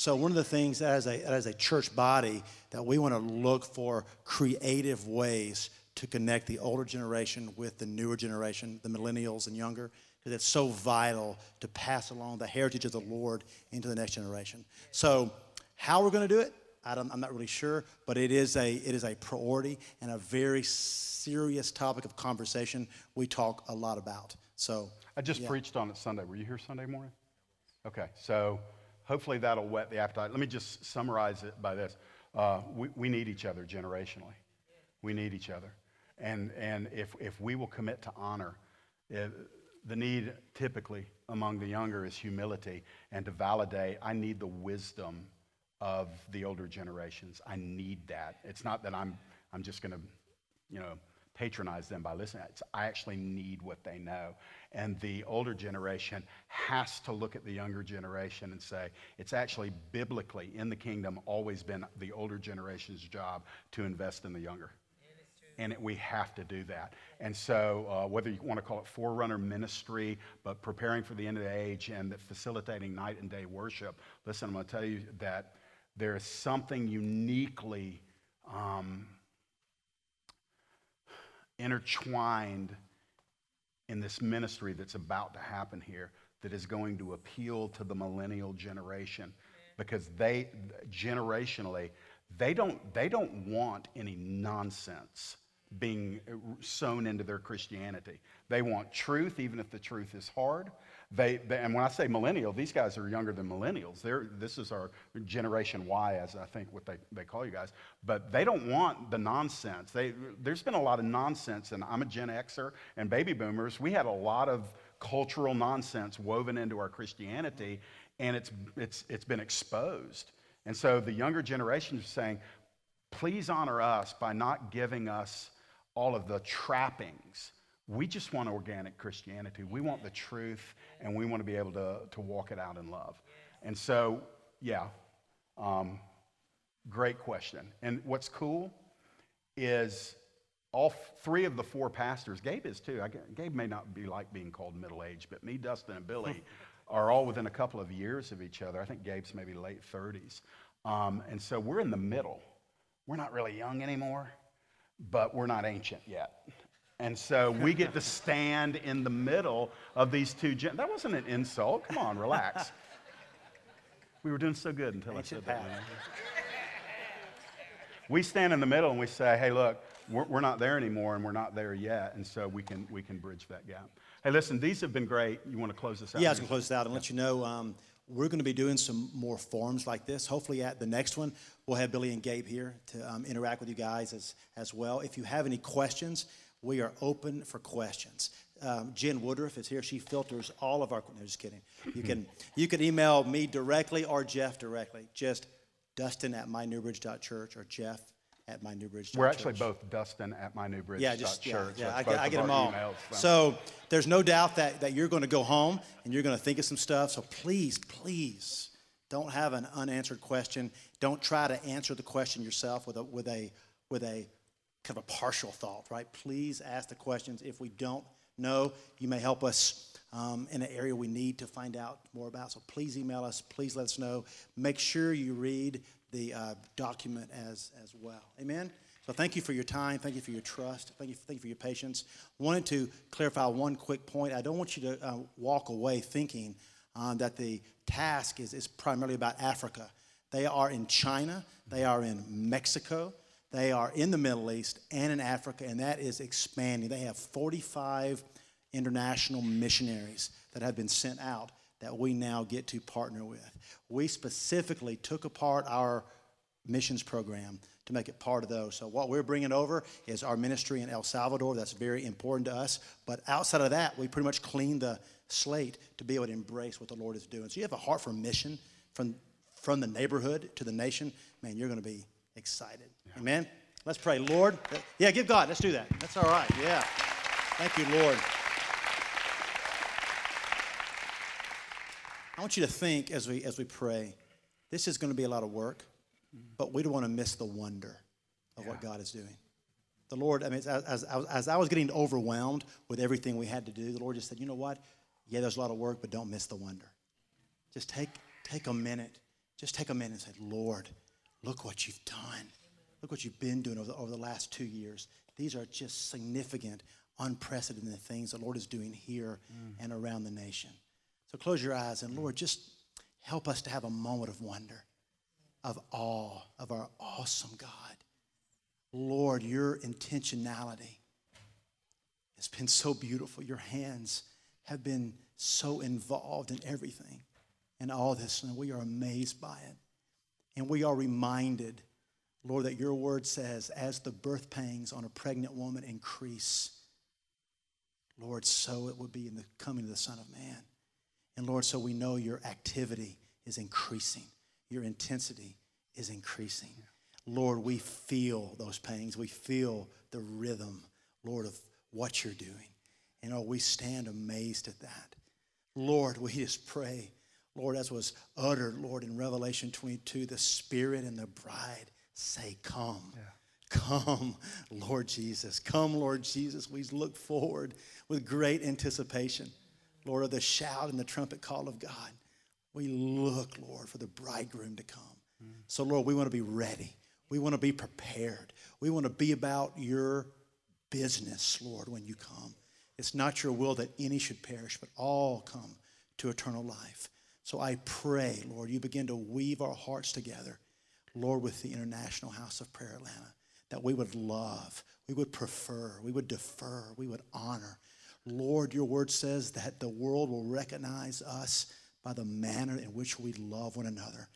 So, one of the things as a, as a church body that we want to look for creative ways to connect the older generation with the newer generation, the millennials and younger, because it's so vital to pass along the heritage of the Lord into the next generation. So, how we're going to do it, I am not really sure, but it is, a, it is a priority and a very serious topic of conversation we talk a lot about. So I just yeah. preached on it Sunday. Were you here Sunday morning? Okay, so hopefully that'll whet the appetite. Let me just summarize it by this: uh, we, we need each other generationally. We need each other, and and if if we will commit to honor. If, the need typically among the younger is humility and to validate i need the wisdom of the older generations. I need that. It's not that I'm, I'm just going to, you know, patronize them by listening. It's, I actually need what they know. And the older generation has to look at the younger generation and say, it's actually biblically in the kingdom always been the older generation's job to invest in the younger. And it, we have to do that. And so, uh, whether you want to call it forerunner ministry, but preparing for the end of the age and facilitating night and day worship, listen, I'm going to tell you that there is something uniquely um, intertwined in this ministry that's about to happen here that is going to appeal to the millennial generation. Because they generationally they don't they don't want any nonsense being sown into their christianity. They want truth even if the truth is hard they, they, and when I say millennial, these guys are younger than millennials. They're, this is our generation Y, as I think what they, they call you guys. But they don't want the nonsense. They, there's been a lot of nonsense, and I'm a Gen Xer and baby boomers. We had a lot of cultural nonsense woven into our Christianity, and it's, it's, it's been exposed. And so the younger generation is saying, please honor us by not giving us all of the trappings we just want organic Christianity. We want the truth, and we want to be able to, to walk it out in love. And so, yeah, um, great question. And what's cool is all three of the four pastors, Gabe is too. I, Gabe may not be like being called middle age, but me, Dustin, and Billy are all within a couple of years of each other. I think Gabe's maybe late 30s. Um, and so we're in the middle. We're not really young anymore, but we're not ancient yet. And so we get to stand in the middle of these two. Gen- that wasn't an insult. Come on, relax. We were doing so good until I said that. We stand in the middle and we say, hey, look, we're, we're not there anymore and we're not there yet. And so we can, we can bridge that gap. Hey, listen, these have been great. You want to close this out? Yeah, I was going to close this out and let you know um, we're going to be doing some more forums like this. Hopefully, at the next one, we'll have Billy and Gabe here to um, interact with you guys as, as well. If you have any questions, we are open for questions. Um, Jen Woodruff is here. She filters all of our. No, just kidding. You can you can email me directly or Jeff directly. Just Dustin at mynewbridge.church or Jeff at mynewbridge.church. We're actually both Dustin at mynewbridge. Yeah, just yeah, church. yeah. I, get- I get them all. emails, So there's no doubt that, that you're going to go home and you're going to think of some stuff. So please, please, don't have an unanswered question. Don't try to answer the question yourself with a with a with a kind of a partial thought. Right? Please ask the questions. If we don't know, you may help us. Um, in an area we need to find out more about. So please email us. Please let us know. Make sure you read the uh, document as, as well. Amen? So thank you for your time. Thank you for your trust. Thank you, thank you for your patience. Wanted to clarify one quick point. I don't want you to uh, walk away thinking um, that the task is, is primarily about Africa. They are in China, they are in Mexico, they are in the Middle East and in Africa, and that is expanding. They have 45 international missionaries that have been sent out that we now get to partner with. We specifically took apart our missions program to make it part of those. So what we're bringing over is our ministry in El Salvador. That's very important to us. But outside of that, we pretty much cleaned the slate to be able to embrace what the Lord is doing. So you have a heart for mission from from the neighborhood to the nation. Man, you're going to be excited. Amen. Let's pray, Lord. Yeah, give God. Let's do that. That's all right. Yeah. Thank you, Lord. I want you to think as we as we pray. This is going to be a lot of work, mm-hmm. but we don't want to miss the wonder of what God is doing. The Lord, I mean, as, as, as I was getting overwhelmed with everything we had to do, the Lord just said, you know what? Yeah, there's a lot of work, but don't miss the wonder. Just take, take a minute. Just take a minute and say, Lord, look what you've done. Look what you've been doing over the, over the last two years. These are just significant, unprecedented things the Lord is doing here mm. and around the nation. So close your eyes and Lord, just help us to have a moment of wonder, of awe, of our awesome God. Lord, your intentionality has been so beautiful. Your hands have been so involved in everything and all this, and we are amazed by it. And we are reminded, Lord, that your word says, as the birth pangs on a pregnant woman increase, Lord, so it would be in the coming of the Son of Man. And Lord, so we know your activity is increasing, your intensity is increasing. Lord, we feel those pangs. We feel the rhythm, Lord, of what you're doing. And oh, we stand amazed at that. Lord, we just pray, Lord, as was uttered, Lord, in Revelation 22, the Spirit and the bride say, Come. Come, Lord Jesus. Come, Lord Jesus. We look forward with great anticipation, Lord, of the shout and the trumpet call of God. We look, Lord, for the bridegroom to come. Mm. So, Lord, we want to be ready. We want to be prepared. We want to be about your business, Lord, when you come. It's not your will that any should perish, but all come to eternal life. So I pray, Lord, you begin to weave our hearts together, Lord, with the International House of Prayer Atlanta, that we would love, we would prefer, we would defer, we would honor. Lord, your word says that the world will recognize us by the manner in which we love one another.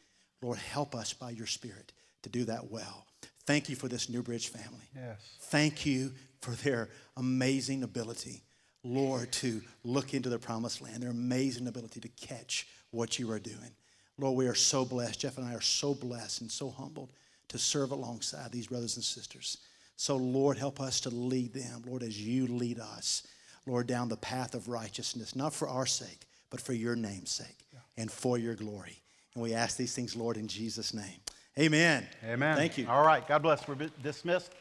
Lord, help us by your Spirit to do that well. Thank you for this New Bridge family. Yes. Thank you for their amazing ability, Lord, to look into the promised land, their amazing ability to catch what you are doing. Lord, we are so blessed. Jeff and I are so blessed and so humbled to serve alongside these brothers and sisters. So, Lord, help us to lead them, Lord, as you lead us, Lord, down the path of righteousness, not for our sake, but for your name's sake and for your glory. And we ask these things, Lord, in Jesus' name. Amen. Amen. Thank you. All right. God bless. We're dismissed.